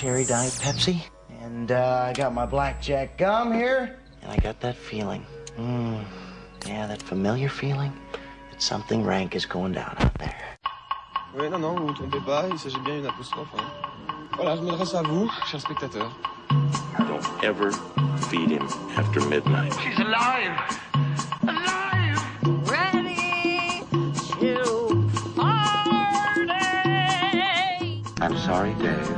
cherry diet Pepsi, and uh, I got my blackjack gum here, and I got that feeling. Mm, yeah, that familiar feeling that something rank is going down out there. Oui, non, non, vous vous trompez pas, il s'agit bien d'une apostrophe. Hein. Voilà, je m'adresse à vous, chers spectateurs. Don't ever feed him after midnight. She's alive! Alive! Ready to party. I'm sorry, Dave.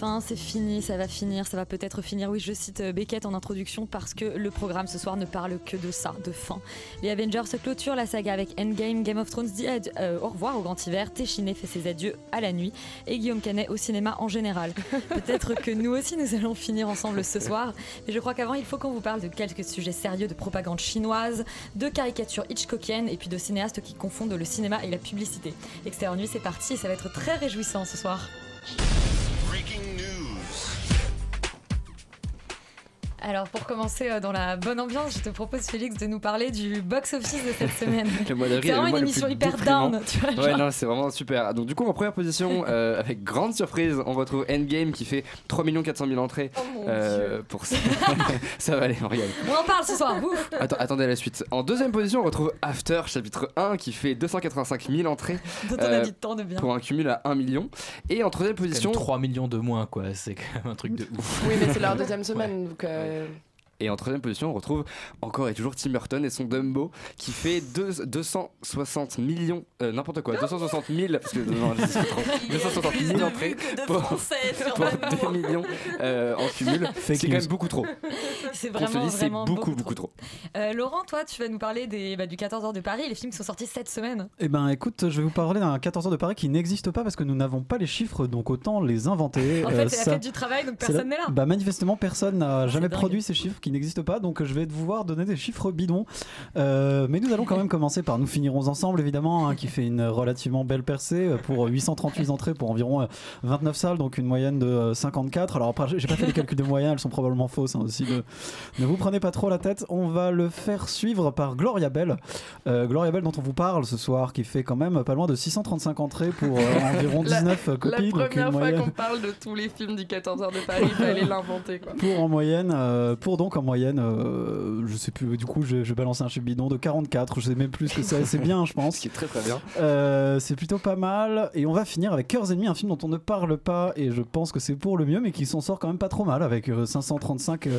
Fin, c'est fini, ça va finir, ça va peut-être finir. Oui, je cite euh, Beckett en introduction parce que le programme ce soir ne parle que de ça, de fin. Les Avengers se clôturent la saga avec Endgame, Game of Thrones dit euh, au revoir au grand hiver, Téchiné fait ses adieux à la nuit et Guillaume Canet au cinéma en général. Peut-être que nous aussi nous allons finir ensemble ce soir, mais je crois qu'avant il faut qu'on vous parle de quelques sujets sérieux de propagande chinoise, de caricatures hitchcockiennes et puis de cinéastes qui confondent le cinéma et la publicité. Extérieur Nuit, c'est parti et ça va être très réjouissant ce soir. Alors pour commencer euh, dans la bonne ambiance, je te propose Félix de nous parler du box-office de cette semaine. Le mois d'avril C'est vraiment une émission hyper déprimant. down, tu vois. Ouais, genre. non, c'est vraiment super. Donc, du coup, en première position, euh, avec grande surprise, on retrouve Endgame qui fait 3 400 000 entrées. Oh mon euh, dieu. pour ça. ça va aller, on regarde. On en parle ce soir, ouf Attends, attendez la suite. En deuxième position, on retrouve After, chapitre 1, qui fait 285 000 entrées Dont on a dit tant de bien. pour un cumul à 1 million. Et en troisième Quand même position, 3 millions de moins, quoi. C'est quand même un truc de ouf. Oui, mais c'est leur deuxième semaine, donc. euh, Um, Et en troisième position, on retrouve encore et toujours Tim Burton et son Dumbo qui fait deux- 260 millions, euh, n'importe quoi, 260 000, parce que non, je sais pas trop, 260 000 entrées pour, pour 2 millions euh, en cumul. C'est quand même beaucoup trop. C'est On se vraiment, dit, c'est vraiment beaucoup, beaucoup trop. Euh, Laurent, toi, tu vas nous parler des, bah, du 14 heures de Paris, les films qui sont sortis cette semaine. Eh ben écoute, je vais vous parler d'un 14 heures de Paris qui n'existe pas parce que nous n'avons pas les chiffres, donc autant les inventer. En Euh, fait, c'est ça- la fête du travail, donc personne n'est là. Bah manifestement personne n'a jamais dingue. produit ces chiffres qui n'existent pas, donc je vais devoir donner des chiffres bidons. Euh, mais nous allons quand même commencer par Nous finirons ensemble évidemment, hein, qui fait une relativement belle percée euh, pour 838 entrées pour environ euh, 29 salles, donc une moyenne de euh, 54. Alors après, j'ai pas fait les calculs de moyenne, elles sont probablement fausses hein, aussi. Ne, ne vous prenez pas trop la tête. On va le faire suivre par Gloria Bell, Euh, Gloria Bell dont on vous parle ce soir, qui fait quand même pas loin de 635 entrées pour euh, environ La- 19 La copies. donc une première fois moyenne- qu'on parle de tous les films du 14 heures de Paris, il fallait l'inventer, quoi. pour en moyenne, euh, pour donc en moyenne, euh, je sais plus, du coup je, je vais balancer un chiffre bidon de 44, je sais même plus ce que c'est, c'est bien je pense. Ce qui est très très bien. Euh, c'est plutôt pas mal. Et on va finir avec Cœurs ennemis, un film dont on ne parle pas et je pense que c'est pour le mieux, mais qui s'en sort quand même pas trop mal avec euh, 535 euh,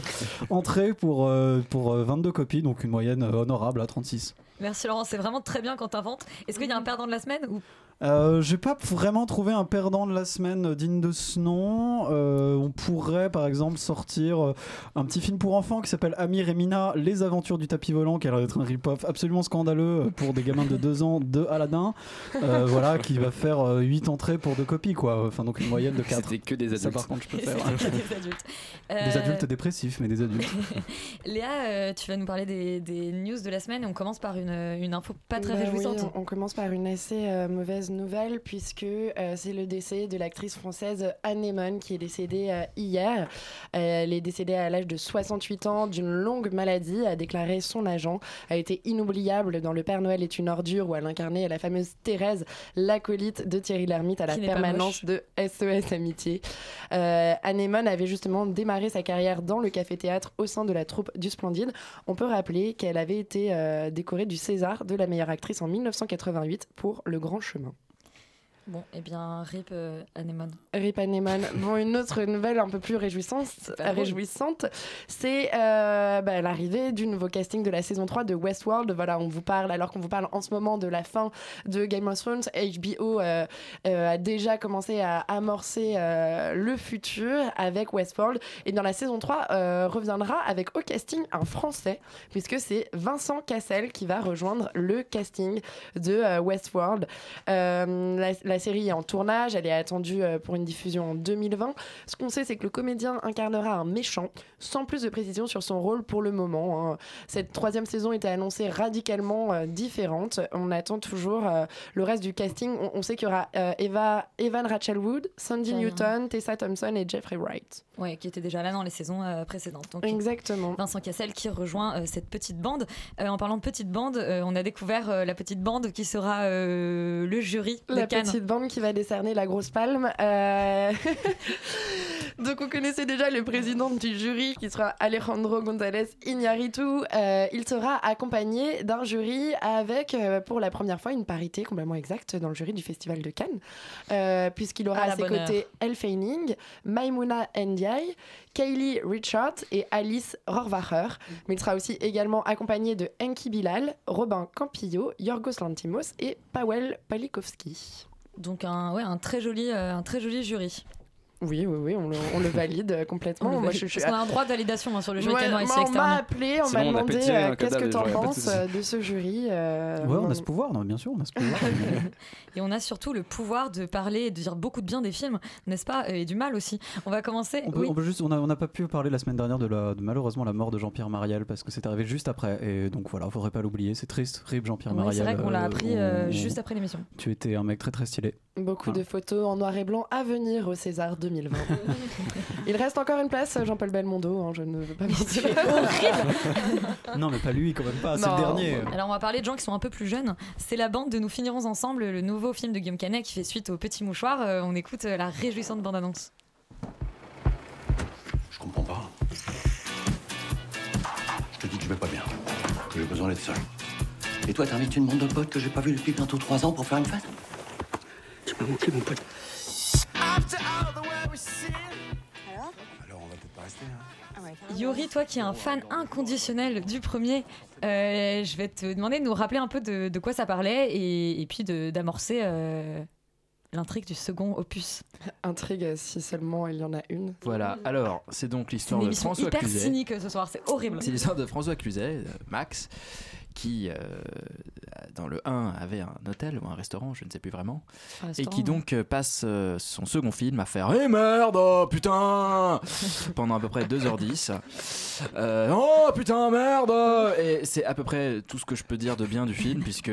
entrées pour, euh, pour euh, 22 copies, donc une moyenne honorable à 36. Merci Laurent, c'est vraiment très bien quand t'inventes. Est-ce qu'il y a un perdant de la semaine ou Euh, J'ai pas vraiment trouvé un perdant de la semaine digne de ce nom. Euh, on pourrait par exemple sortir euh, un petit film pour enfants qui s'appelle Amir et Mina, Les aventures du tapis volant, qui a l'air d'être un rip-off absolument scandaleux pour des gamins de 2 ans de Aladdin. Euh, voilà, qui va faire 8 entrées pour deux copies, quoi. Enfin, donc une moyenne de 4. C'était que des Ça, adultes. par contre, je peux faire. des adultes Des adultes dépressifs, mais des adultes. Léa, euh, tu vas nous parler des, des news de la semaine et on commence par une, une info pas très Bah oui, réjouissante. on, on commence par une assez euh, mauvaise nouvelle puisque euh, c'est le décès de l'actrice française Anne Lemon qui est décédée euh, hier. Euh, elle est décédée à l'âge de 68 ans d'une longue maladie, a déclaré son agent. A été inoubliable dans Le Père Noël est une ordure où elle incarnait la fameuse Thérèse, l'acolyte de Thierry Lhermitte à la permanence de SOS Amitié. Euh, Anne Lemon avait justement démarré sa carrière dans le café-théâtre au sein de la troupe du Splendide. On peut rappeler qu'elle avait été décorée du César de la meilleure actrice en 1988 pour Le Grand Chemin. Bon, eh bien, RIP euh. Rip Anemone. Bon, une autre nouvelle un peu plus réjouissante, c'est euh, bah, l'arrivée du nouveau casting de la saison 3 de Westworld. Voilà, on vous parle, alors qu'on vous parle en ce moment de la fin de Game of Thrones, HBO euh, euh, a déjà commencé à amorcer euh, le futur avec Westworld. Et dans la saison 3, euh, reviendra avec au casting un Français, puisque c'est Vincent Cassel qui va rejoindre le casting de Westworld. La, la série est en tournage, elle est attendue euh, pour une diffusion en 2020. Ce qu'on sait, c'est que le comédien incarnera un méchant, sans plus de précision sur son rôle pour le moment. hein. Cette troisième saison était annoncée radicalement euh, différente. On attend toujours euh, le reste du casting. On, on sait qu'il y aura euh, Eva, Evan Rachel Wood, Sandy. Newton, Tessa Thompson et Jeffrey Wright. Ouais, qui était déjà là dans les saisons précédentes. Donc, Exactement. Vincent Cassel qui rejoint cette petite bande. En parlant de petite bande, on a découvert la petite bande qui sera le jury de La Cannes. Bande qui va décerner la grosse palme. Euh, Donc on connaissait déjà le président du jury qui sera Alejandro González Iñárritu. Euh, il sera accompagné d'un jury avec euh, pour la première fois une parité complètement exacte dans le jury du Festival de Cannes, Euh, puisqu'il aura À ses côtés Elle Feining, Maimouna Ndiaye, Kaylee Richard et Alice Rohrwacher. Mais il sera aussi également accompagné de Enki Bilal, Robin Campillo, Yorgos Lantimos et Pawel Palikowski. Donc un, ouais, un, très joli, euh, un très joli jury. Oui, oui, oui, on le, on le valide euh, complètement. On le Moi, valide. je, je- Parce qu'on a un droit de validation hein, sur le jury Ouais, moi, on m'a appelé, on m'a demandé euh, qu'est-ce que pas de penses euh, de ce jury. euh, Ouais, on a ce pouvoir, non, bien sûr, on a ce pouvoir. Et on a surtout le pouvoir de parler et de dire beaucoup de bien des films, n'est-ce pas Et du mal aussi. On va commencer. On peut, oui. on peut juste, on n'a on pas pu parler la semaine dernière de, la, de malheureusement la mort de Jean-Pierre Mariel parce que c'est arrivé juste après et donc voilà, faudrait pas l'oublier, c'est triste, rip Jean-Pierre Ouais, Mariel. c'est vrai qu'on l'a appris euh, juste après l'émission. Tu étais un mec très très stylé. Beaucoup de photos en noir et blanc à venir au César 2020. Il reste encore une place, Jean-Paul Belmondo, hein, je ne veux pas mentir. non mais pas lui quand même pas, c'est le dernier. Alors on va parler de gens qui sont un peu plus jeunes. C'est la bande de Nous finirons ensemble, le nouveau film de Guillaume Canet qui fait suite au Petit Mouchoir. Euh, on écoute euh, la réjouissante bande-annonce. Je comprends pas. Je te dis que je vais pas bien, que j'ai besoin d'être seul. Et toi, t'invites une bande de potes que j'ai pas vu depuis bientôt trois ans pour faire une fête? Tu m'as manqué, mon pote. Alors, on va peut-être pas rester, hein. Yuri, toi qui es un fan inconditionnel du premier, euh, je vais te demander de nous rappeler un peu de, de quoi ça parlait et, et puis de- d'amorcer euh, l'intrigue du second opus. Intrigue, si seulement il y en a une. Voilà, alors c'est donc l'histoire de François hyper Cluzet. cynique ce soir, c'est horrible. C'est l'histoire de François Cluzet, euh, Max, qui euh, dans le 1 avait un hôtel ou un restaurant, je ne sais plus vraiment, et qui donc euh, passe euh, son second film à faire Eh merde, oh, putain pendant à peu près 2h10. Euh, oh putain, merde Et c'est à peu près tout ce que je peux dire de bien du film, puisque.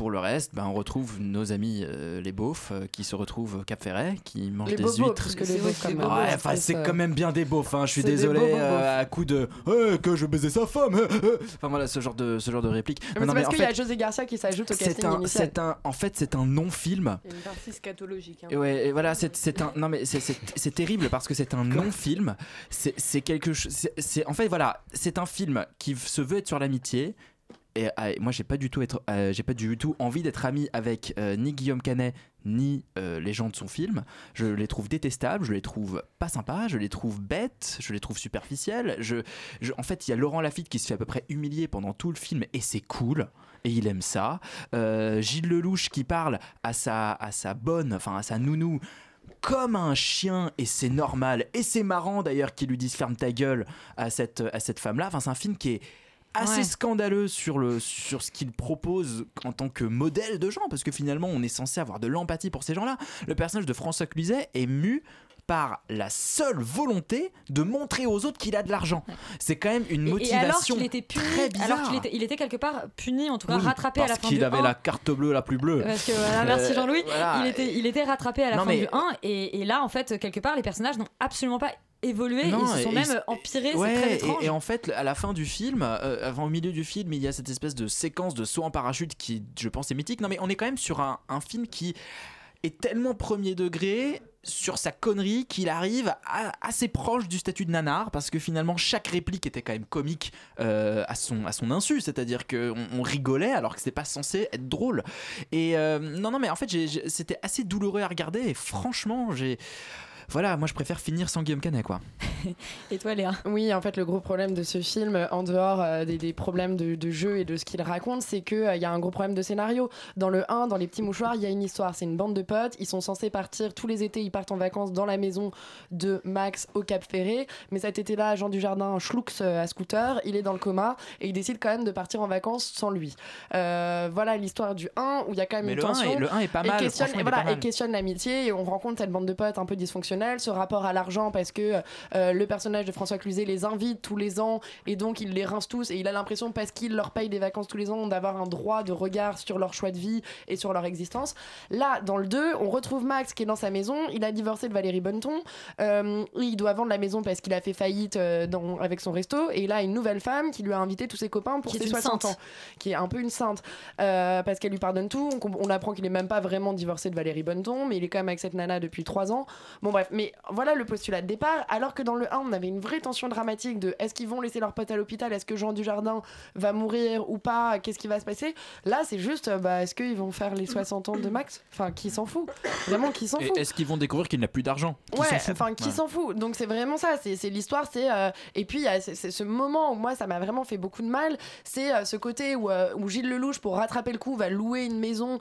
Pour le reste, ben, on retrouve nos amis euh, les beaufs euh, qui se retrouvent au Cap Ferret, qui mangent Les des bobos, huîtres. parce que les beaufs, euh, Ouais, enfin, c'est euh, quand même bien des beaufs, hein, je suis désolé, bobos euh, à coup de Eh, que je baisais sa femme. eh. Enfin voilà, ce genre de, ce genre de réplique. Mais Non, non, c'est parce qu'il y a José Garcia qui s'ajoute au c'est casting un, initial. un, en fait, c'est un non-film. Il y a une partie scatologique. hein. Et ouais, et voilà, c'est c'est un. Non, mais c'est- terrible parce que c'est un non-film. C'est quelque chose. C'est en fait voilà, c'est un film qui se veut être sur l'amitié. Et moi, j'ai pas du tout être, euh, j'ai pas du tout envie d'être ami avec euh, ni Guillaume Canet ni euh, les gens de son film. Je les trouve détestables, je les trouve pas sympas, je les trouve bêtes, je les trouve superficiels. Je, je- en fait, il y a Laurent Lafitte qui se fait à peu près humilier pendant tout le film et c'est cool. Et il aime ça. Gilles Lelouch qui parle à sa, à sa bonne, enfin à sa nounou, comme un chien et c'est normal et c'est marrant d'ailleurs qu'ils lui disent ferme ta gueule à cette à cette femme là enfin c'est un film qui est assez Ouais. scandaleux sur le sur ce qu'il propose en tant que modèle de gens parce que finalement on est censé avoir de l'empathie pour ces gens là le personnage de François Cluzet est mu par la seule volonté de montrer aux autres qu'il a de l'argent. C'est quand même une motivation et alors qu'il était puni, très bizarre. alors qu'il était, il était quelque part puni, en tout cas Oui, rattrapé à la parce fin qu'il du avait 1. la carte bleue la plus bleue. Parce que voilà, merci Euh, Jean-Louis. voilà. Il, était, il était rattrapé à la Non, fin mais- du 1 et, et là en fait quelque part les personnages n'ont absolument pas évolué, Non, ils se sont et- même empirés, Ouais, c'est très et- étrange. Et, en fait, à la fin du film, euh, avant au milieu du film, il y a cette espèce de séquence de saut en parachute qui, je pense, est mythique. Non, mais on est quand même sur un, un film qui est tellement premier degré sur sa connerie qu'il arrive à- assez proche du statut de nanar parce que finalement chaque réplique était quand même comique euh, à, son, à son insu c'est à dire qu'on on rigolait alors que c'était pas censé être drôle et euh, non non mais en fait c'était assez douloureux à regarder et franchement j'ai voilà, moi je préfère finir sans Guillaume Canet quoi. Et toi, Léa? Oui, en fait, le gros problème de ce film, euh, en dehors euh, des, des problèmes de, de jeu et de ce qu'il raconte, c'est qu'il il y a un gros problème de scénario. Dans le 1, dans Les Petits Mouchoirs, il y a une histoire. C'est une bande de potes. Ils sont censés partir tous les étés. Ils partent en vacances dans la maison de Max au Cap Ferré. Mais cet été-là, Jean Dujardin schlouks euh, à scooter. Il est dans le coma et il décide quand même de partir en vacances sans lui. Euh, voilà l'histoire du 1 où il y a quand même Mais une le 1 tension. est- le 1 est pas Et mal, questionne, et est voilà, pas et questionne l'amitié et on rencontre cette bande de potes un peu dysfonctionnelle, ce rapport à l'argent parce que euh, le personnage de François Cluzet les invite tous les ans et donc il les rince tous et il a l'impression parce qu'il leur paye des vacances tous les ans d'avoir un droit de regard sur leur choix de vie et sur leur existence. Là, dans le 2, on retrouve Max qui est dans sa maison, il a divorcé de Valérie Bonneton, euh, il doit vendre la maison parce qu'il a fait faillite euh, dans- avec son resto et il a une nouvelle femme qui lui a invité tous ses copains pour Qui ses une 60 sainte. ans, qui est un peu une sainte euh, parce qu'elle lui pardonne tout. On apprend qu'il est même pas vraiment divorcé de Valérie Bonneton, mais il est quand même avec cette nana depuis 3 ans. Bon bref, mais voilà le postulat de départ. Alors que dans le 1, on avait une vraie tension dramatique de est-ce qu'ils vont laisser leur pote à l'hôpital, est-ce que Jean Dujardin va mourir ou pas, qu'est-ce qui va se passer? Là, c'est juste, euh, bah, est-ce qu'ils vont faire les 60 ans de Max? Enfin, qui s'en fout Vraiment, qui s'en fout est-ce qu'ils vont découvrir qu'il n'a plus d'argent? Ouais, enfin, qui s'en fout Donc, c'est vraiment ça. C'est l'histoire. c'est euh, Et puis, c'est- ce moment où moi, ça m'a vraiment fait beaucoup de mal. C'est euh, ce côté où, euh, où Gilles Lelouch, pour rattraper le coup, va louer une maison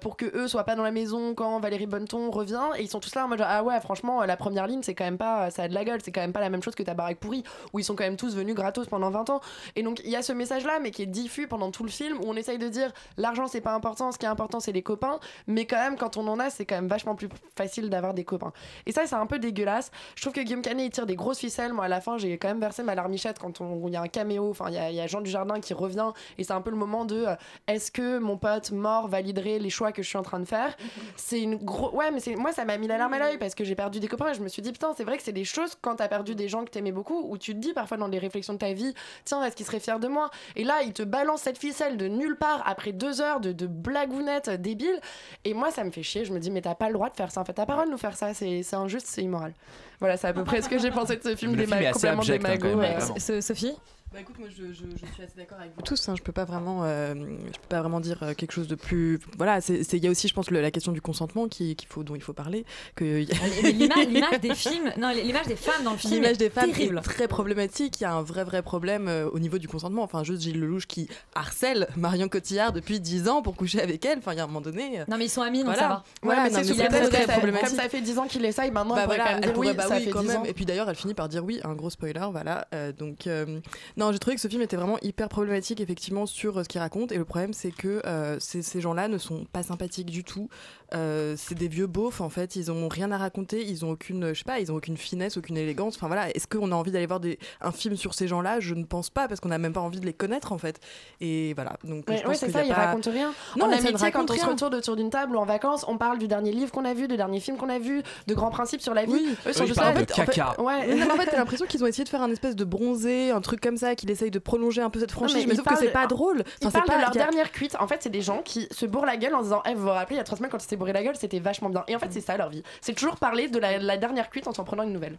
pour que eux soient pas dans la maison quand Valérie Bonneton revient. Et ils sont tous là en mode ah ouais, franchement, la première ligne, c'est quand même pas. Ça a de la gueule. C'est quand même pas la même chose que ta baraque pourrie, où ils sont quand même tous venus gratos pendant 20 ans. Et donc, il y a ce message-là, mais qui est diffus pendant tout le film, où on essaye de dire l'argent, c'est pas important. Ce qui est important, c'est les copains. Mais quand même, quand on en a, c'est quand même vachement plus facile d'avoir des copains. Et ça, c'est un peu dégueulasse. Je trouve que Guillaume Canet, il tire des grosses ficelles. Moi, à la fin, j'ai quand même versé ma larmichette quand il y a un caméo. Enfin, il y a, il y a Jean Dujardin qui revient. Et c'est un peu le moment de euh, est-ce que mon pote mort validerait les choix que je suis en train de faire? C'est une gros. Ouais, mais c'est moi, ça m'a mis la larme à l'œil parce que j'ai perdu des copains et je me suis dit, putain, c'est vrai que c'est des choses quand t'as perdu des gens que t'aimais beaucoup où tu te dis parfois dans les réflexions de ta vie, tiens, est-ce qu'il serait fier de moi? Et là, il te balance cette ficelle de nulle part après deux heures de, de blagounettes débiles. Et moi, ça me fait chier. Je me dis, mais t'as pas le droit de faire ça. En fait, t'as pas le droit de nous faire ça. C'est c'est injuste, c'est immoral. Voilà, c'est à peu près ce que j'ai pensé de ce film Le des film est assez complètement abject, hein, quand démago. même, euh. Sophie? Bah écoute, moi je, je- je suis assez d'accord avec vous tous. hein. Je peux pas vraiment, euh, je peux pas vraiment dire euh, quelque chose de plus. Voilà, il y a aussi, je pense, le- la question du consentement qui, qu'il faut, dont il faut parler. Que l'image des films, non, l'image des femmes dans le film, L'image des femmes terrible. est très problématique. Il y a un vrai, vrai problème euh, au niveau du consentement. Enfin, juste Gilles Lelouch qui harcèle Marion Cotillard depuis 10 ans pour coucher avec elle. Enfin, il y a un moment donné. euh, Non, mais ils sont amis, donc voilà. ça va. Voilà, Ouais, mais c'est très, très problématique. Comme ça fait 10 ans qu'il essaye, maintenant, bah il pourrait voilà, quand même elle dire oui, pourrait, bah ça oui, fait quand 10 même. ans. Et puis d'ailleurs, elle finit par dire oui, un gros spoiler, voilà. Euh, donc, euh, non, j'ai trouvé que ce film était vraiment hyper problématique, effectivement, sur euh, ce qu'il raconte. Et le problème, c'est que euh, ces, ces gens-là ne sont pas sympathiques du tout. Euh, c'est des vieux beaufs, en fait. Ils ont rien à raconter. Ils ont aucune, je sais pas, ils ont aucune finesse, aucune élégance. Enfin voilà. Est-ce qu'on a envie d'aller voir des, un film sur ces gens-là? Je ne pense pas, parce qu'on n'a même pas envie de les connaître, en fait. Et voilà. Donc, Ouais, je pense ouais, ça, y a il pas- raconte rien. Non, en amitié, quand on se retourne autour d'une table ou en vacances, on parle du dernier livre qu'on a vu, du dernier film qu'on a vu, de grands principes sur la vie. Oui. Eux sont ils juste parlent là. de caca. Ouais. Oui, mais en fait, t'as l'impression qu'ils ont essayé de faire un espèce de bronzé, un truc comme ça, qu'il essaye de prolonger un peu cette franchise, mais mais, ils sauf que c'est pas drôle. Ils parlent c'est pas de leur dernière cuite. En fait, c'est des gens qui se bourrent la gueule en disant Eh, vous vous rappelez, il y a trois semaines, quand t'es bourré la gueule, c'était vachement bien. Et en fait, c'est ça leur vie. C'est toujours parler de la, la dernière cuite en s'en prenant une nouvelle.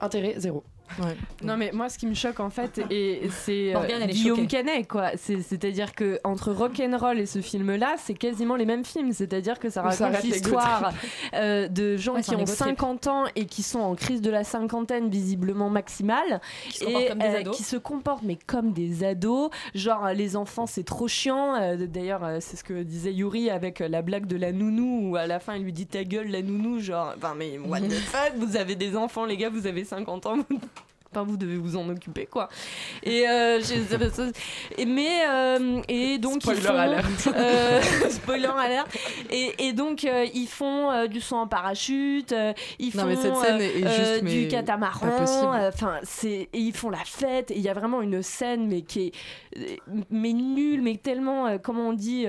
Intérêt zéro. Non mais moi ce qui me choque en fait et c'est euh, Guillaume choquée. Canet quoi. C'est- C'est-à-dire que entre Rock'n'Roll et ce film là, c'est quasiment les mêmes films. C'est-à-dire que ça raconte l'histoire euh, de gens Ouais, qui ont ego trip. 50 ans et qui sont en crise de la cinquantaine visiblement maximale Qui se et comportent comme des euh, ados. qui se comportent mais comme des ados. Genre les enfants c'est trop chiant. Euh, D'ailleurs euh, c'est ce que disait Yuri avec euh, la blague de la nounou où à la fin il lui dit ta gueule la nounou genre enfin mais what the fuck vous avez des enfants les gars vous avez 50 ans vous- Enfin, vous devez vous en occuper quoi. Et euh, et mais euh, et donc Spoiler ils font alert. euh, spoiler alert. Et, et donc euh, ils font euh, du saut en parachute euh, ils font Non, mais cette scène euh, est euh, juste, du mais catamaran pas euh, enfin c'est et ils font la fête et il y a vraiment une scène mais qui est mais nulle mais tellement euh, comment on dit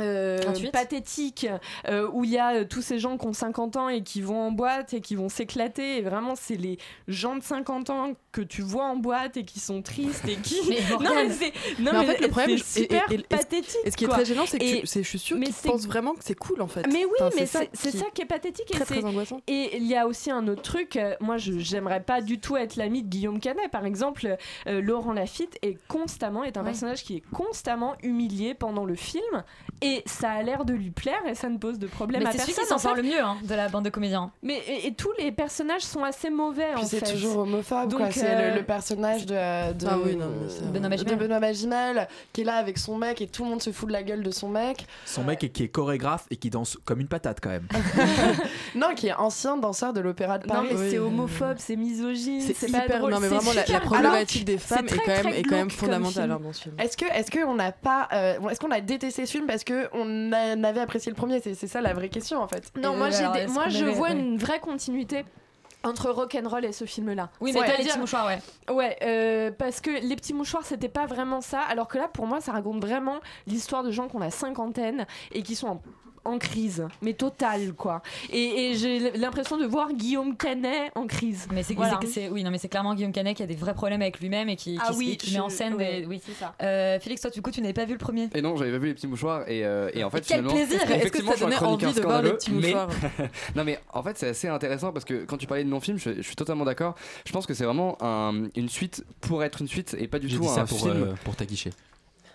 euh, pathétique euh, où il y a euh, tous ces gens qui ont 50 ans et qui vont en boîte et qui vont s'éclater et vraiment c'est les gens de 50 ans que tu vois en boîte et qui sont tristes et qui Mais non mais c'est non Mais en mais fait, le problème, et- super et- et- pathétique Et ce qui est très gênant, c'est que je suis sûre mais qu'ils pensent vraiment que c'est cool en fait. mais oui, Enfin, mais c'est ça qui est pathétique très, et très. Et il y a aussi un autre truc. moi, je j'aimerais pas du tout être l'ami de Guillaume Canet, par exemple. Laurent Lafitte est constamment est un Ouais. personnage qui est constamment humilié pendant le film et ça a l'air de lui plaire et ça ne pose de problème Mais à c'est celui personne. qui s'en en sort le mieux hein, de la bande de comédiens. Mais et, et tous les personnages sont assez mauvais Puis en c'est fait. toujours homophobe, Donc, quoi. C'est euh, le, le personnage de, de, Ah oui, non, c'est- Benoît de Magimel. Benoît Magimel, qui est là avec son mec et tout le monde se fout de la gueule de son mec. Son mec est- qui est chorégraphe et qui danse comme une patate quand même. Non, qui est ancien danseur de l'Opéra de Non Paris. mais c'est homophobe, c'est misogyne, C'est c'est pas hyper- drôle. non, mais c'est vraiment, la- problématique des femmes C'est est très, quand même- est quand même fondamentale, film. hein, dans ce film. Est-ce que est-ce qu'on n'a pas euh, est-ce qu'on a détesté ce film parce que on a- on avait apprécié le premier c'est ça la vraie question en fait. Non, Et moi, alors, des- moi qu'on je avait- vois ouais. une vraie continuité entre Rock'n'Roll et ce film-là. Oui, mais toi, les petits mouchoirs, ouais. Ouais, euh, parce que les petits mouchoirs, c'était pas vraiment ça. Alors que là, pour moi, ça raconte vraiment l'histoire de gens qui ont la cinquantaine et qui sont en, en crise, mais totale, quoi. Et, et j'ai l'impression de voir Guillaume Canet en crise. Mais c'est Voilà. c'est- c'est- oui, non, mais c'est clairement Guillaume Canet qui a des vrais problèmes avec lui-même et qui, Ah qui, oui, qui met en scène des. Oui. c'est ça. Euh, Félix, toi, du coup, tu n'avais pas vu le premier? Et non, j'avais pas vu les petits mouchoirs et, euh, et en fait Et quel plaisir Est-ce que effectivement, ça donnait envie de voir les petits mais mouchoirs? non mais en fait c'est assez intéressant parce que quand tu parlais de non-film, je, je suis totalement d'accord. Je pense que c'est vraiment un- une suite pour être une suite et pas du tout un ça pour, film. euh, pour t'aguicher.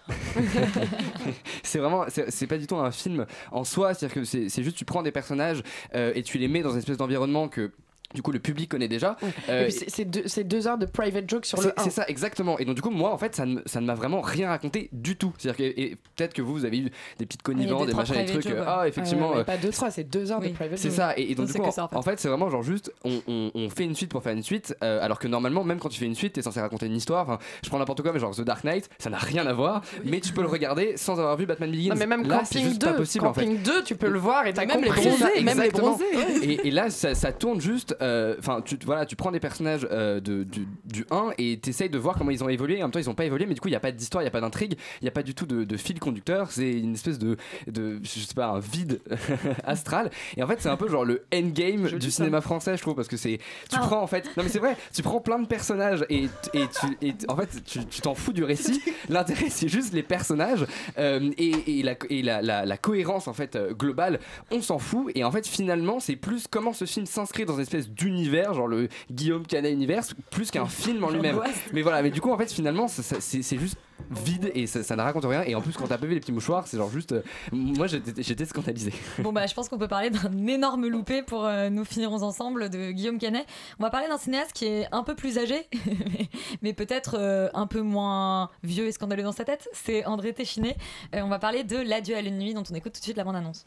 c'est vraiment c'est pas du tout un film en soi c'est à dire que c'est juste tu prends des personnages euh, et tu les mets dans une espèce d'environnement que du coup le public connaît déjà Euh, Et puis c'est- c'est deux, c'est deux heures de private joke sur le c'est 1. c'est ça exactement et donc du coup moi en fait ça ne, ça ne m'a vraiment rien raconté du tout c'est à dire que peut-être que vous vous avez eu des petites connivences deux, des machins des private trucs jokes, euh, ouais. ah effectivement Ouais, euh, pas deux trois, c'est deux heures de private c'est joke. ça, et, et donc du c'est coup, ça, en, en fait, c'est vraiment genre juste, on, on- on fait une suite pour faire une suite, euh, alors que normalement, même quand tu fais une suite, t'es censé raconter une histoire. Enfin, je prends n'importe quoi, mais genre The Dark Knight, ça n'a rien à voir, mais tu peux le regarder sans avoir vu Batman Begins. Non, mais même Là, c'est Camping juste 2, pas possible en fait. Camping 2, tu peux le voir et t'as Même les bronzés, même les Exactement. bronzés. Et, là, ça tourne juste. Euh, Enfin, tu, voilà, tu prends des personnages euh, de, du, du 1 et t'essayes de voir comment ils ont évolué. En même temps, ils ont pas évolué, mais du coup, il n'y a pas d'histoire, il n'y a pas d'intrigue, il n'y a pas du tout de, de fil conducteur. C'est une espèce de, de, je sais pas, un vide astral. Et en fait, c'est un peu genre le endgame du cinéma français, je trouve, parce que c'est. Tu Ah. prends en fait. Non, mais c'est vrai, tu prends plein de personnages et, et tu. Et en fait, tu t'en fous du récit. L'intérêt, c'est juste les personnages euh, et, et la, et la, la- la cohérence en fait globale. On s'en fout. Et en fait, finalement, c'est plus comment ce film s'inscrit dans une espèce d'univers, genre le Guillaume Canet universe, plus qu'un film en lui-même. Mais voilà, mais du coup, en fait, finalement, c'est c'est juste vide et ça, ça ne raconte rien. Et en plus, quand t'as pas vu les petits mouchoirs, c'est genre juste. euh, moi, j'étais j'étais scandalisé. Bon bah je pense qu'on peut parler d'un énorme loupé pour euh, nous finirons ensemble de Guillaume Canet. On va parler d'un cinéaste qui est un peu plus âgé, mais, mais peut-être euh, un peu moins vieux et scandaleux dans sa tête. C'est André Téchiné. Euh, on va parler de L'adieu à la nuit dont on écoute tout de suite la bande-annonce.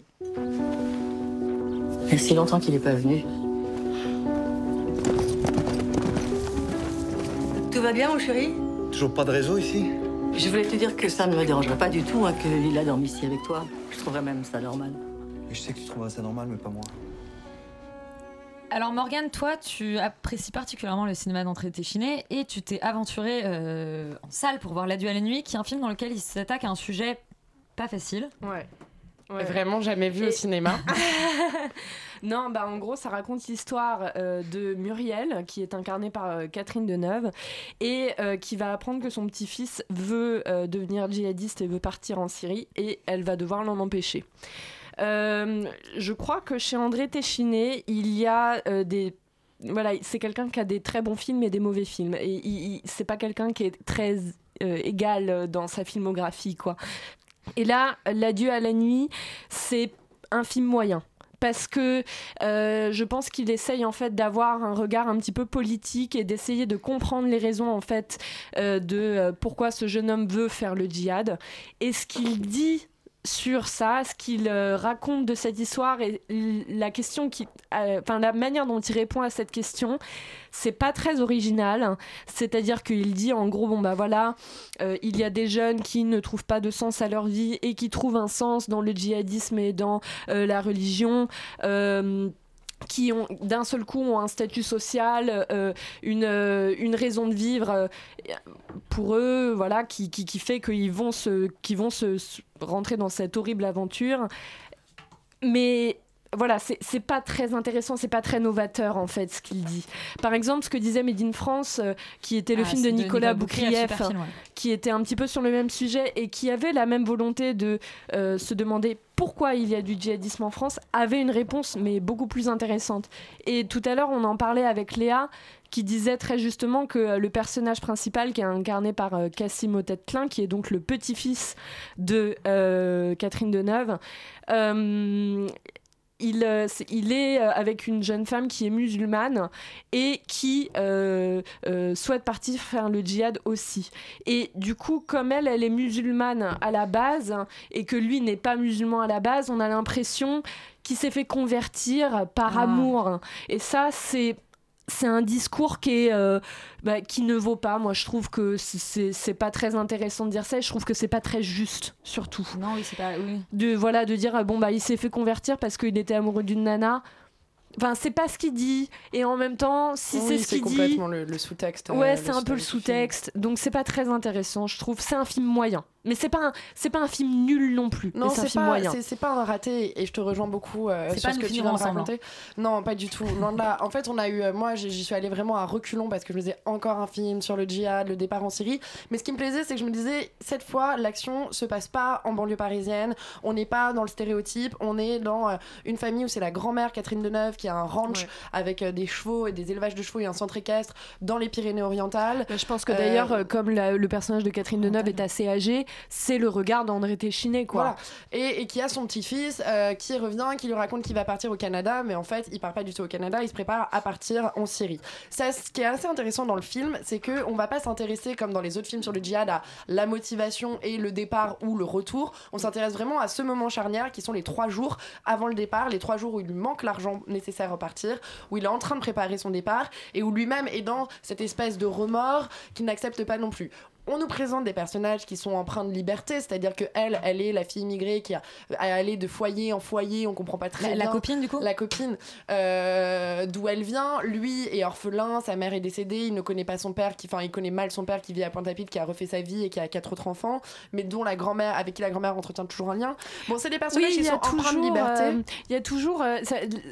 Il y a si longtemps qu'il n'est pas venu. Tout va bien, mon chéri Toujours pas de réseau ici Je voulais te dire que ça ne me dérangerait pas du tout hein, que Lila dorme ici avec toi. Je trouverais même ça normal. Et je sais que tu trouveras ça normal, mais pas moi. Alors Morgane, toi tu apprécies particulièrement le cinéma d'André Téchiné et tu t'es aventuré euh, en salle pour voir L'adieu à la nuit qui est un film dans lequel il s'attaque à un sujet pas facile. Ouais. Vraiment jamais vu au cinéma. non, bah en gros, ça raconte l'histoire euh, de Muriel, qui est incarnée par euh, Catherine Deneuve, et euh, qui va apprendre que son petit-fils veut devenir djihadiste et veut partir en Syrie, et elle va devoir l'en empêcher. Je crois que chez André Téchiné, il y a des voilà, c'est quelqu'un qui a des très bons films et des mauvais films. Et c'est pas quelqu'un qui est très euh, égal dans sa filmographie, quoi. Et là, L'adieu à la nuit, c'est un film moyen. Parce que euh, je pense qu'il essaye en fait d'avoir un regard un petit peu politique et d'essayer de comprendre les raisons en fait euh, de euh, pourquoi ce jeune homme veut faire le djihad. Et ce qu'il dit sur ça, ce qu'il euh, raconte de cette histoire et la question qui, euh, enfin la manière dont il répond à cette question, c'est pas très original. C'est-à-dire qu'il dit en gros bon bah voilà, euh, il y a des jeunes qui ne trouvent pas de sens à leur vie et qui trouvent un sens dans le djihadisme et dans la religion. Qui ont d'un seul coup ont un statut social, euh, une, euh, une raison de vivre euh, pour eux, voilà, qui, qui, qui fait qu'ils vont, se, qu'ils vont se rentrer dans cette horrible aventure. Mais voilà, c'est pas très intéressant, c'est pas très novateur en fait ce qu'il dit. Par exemple, ce que disait Made in France, euh, qui était le Ah, film de de Nicolas Nicolas Boukrieff, ouais. qui était un petit peu sur le même sujet et qui avait la même volonté de euh, se demander pourquoi il y a du djihadisme en France, avait une réponse mais beaucoup plus intéressante. Et tout à l'heure, on en parlait avec Léa qui disait très justement que euh, le personnage principal qui est incarné par euh, Cassim Otet-Klein, qui est donc le petit-fils de Catherine Deneuve, il, euh, il est euh, avec une jeune femme qui est musulmane et qui euh, euh, souhaite partir faire le djihad aussi. Et du coup, comme elle, elle est musulmane à la base et que lui n'est pas musulman à la base, on a l'impression qu'il s'est fait convertir par Ah. amour. Et ça, c'est c'est un discours qui est euh, bah, qui ne vaut pas. Moi je trouve que c'est- c'est c'est pas très intéressant de dire ça et je trouve que c'est pas très juste surtout. Non oui c'est pas oui. de voilà de dire bon bah il s'est fait convertir parce qu'il était amoureux d'une nana. Enfin c'est pas ce qu'il dit. Et en même temps si Oui, c'est ce qu'il dit complètement le, le sous-texte. euh, ouais le c'est un peu le sous-texte. Donc c'est pas très intéressant je trouve. C'est un film moyen mais c'est pas un c'est pas un film nul non plus Non, c'est pas, moyen c'est, c'est pas un raté et je te rejoins beaucoup euh, sur pas ce que tu viens de raconter. Non, pas du tout. De là. En fait, on a eu, euh, moi, j'y suis allée vraiment à reculons parce que je me disais encore un film sur le djihad, le départ en Syrie. Mais ce qui me plaisait, c'est que je me disais, cette fois, l'action se passe pas en banlieue parisienne. On n'est pas dans le stéréotype. On est dans euh, une famille où c'est la grand-mère Catherine Deneuve qui a un ranch avec euh, des chevaux et des élevages de chevaux et un centre équestre dans les Pyrénées-Orientales. je pense que d'ailleurs, comme la- le personnage de Catherine Deneuve est assez âgé, c'est le regard d'André Téchiné, quoi. Et, qui a son petit-fils euh, qui revient, qui lui raconte qu'il va partir au Canada, mais en fait, il part pas du tout au Canada, il se prépare à partir en Syrie. Ce qui est assez intéressant dans le film, c'est que on va pas s'intéresser, comme dans les autres films sur le djihad, à la motivation et le départ ou le retour. On s'intéresse vraiment à ce moment charnière qui sont les trois jours avant le départ, les trois jours où il lui manque l'argent nécessaire à partir, où il est en train de préparer son départ et où lui-même est dans cette espèce de remords qu'il n'accepte pas non plus on nous présente des personnages qui sont empreints de liberté, c'est-à-dire que elle, elle est la fille immigrée qui a allé de foyer en foyer, on comprend pas très La- bien. la copine, du coup La copine, euh, d'où elle vient. Lui est orphelin, sa mère est décédée, il ne connaît pas son père, qui, enfin il connaît mal son père qui vit à Pointe-à-Pitre, qui a refait sa vie et qui a quatre autres enfants, mais dont la grand-mère, avec qui la grand-mère entretient toujours un lien. Bon, c'est des personnages Oui, qui sont a empreints de toujours, liberté. euh, il y a toujours, euh,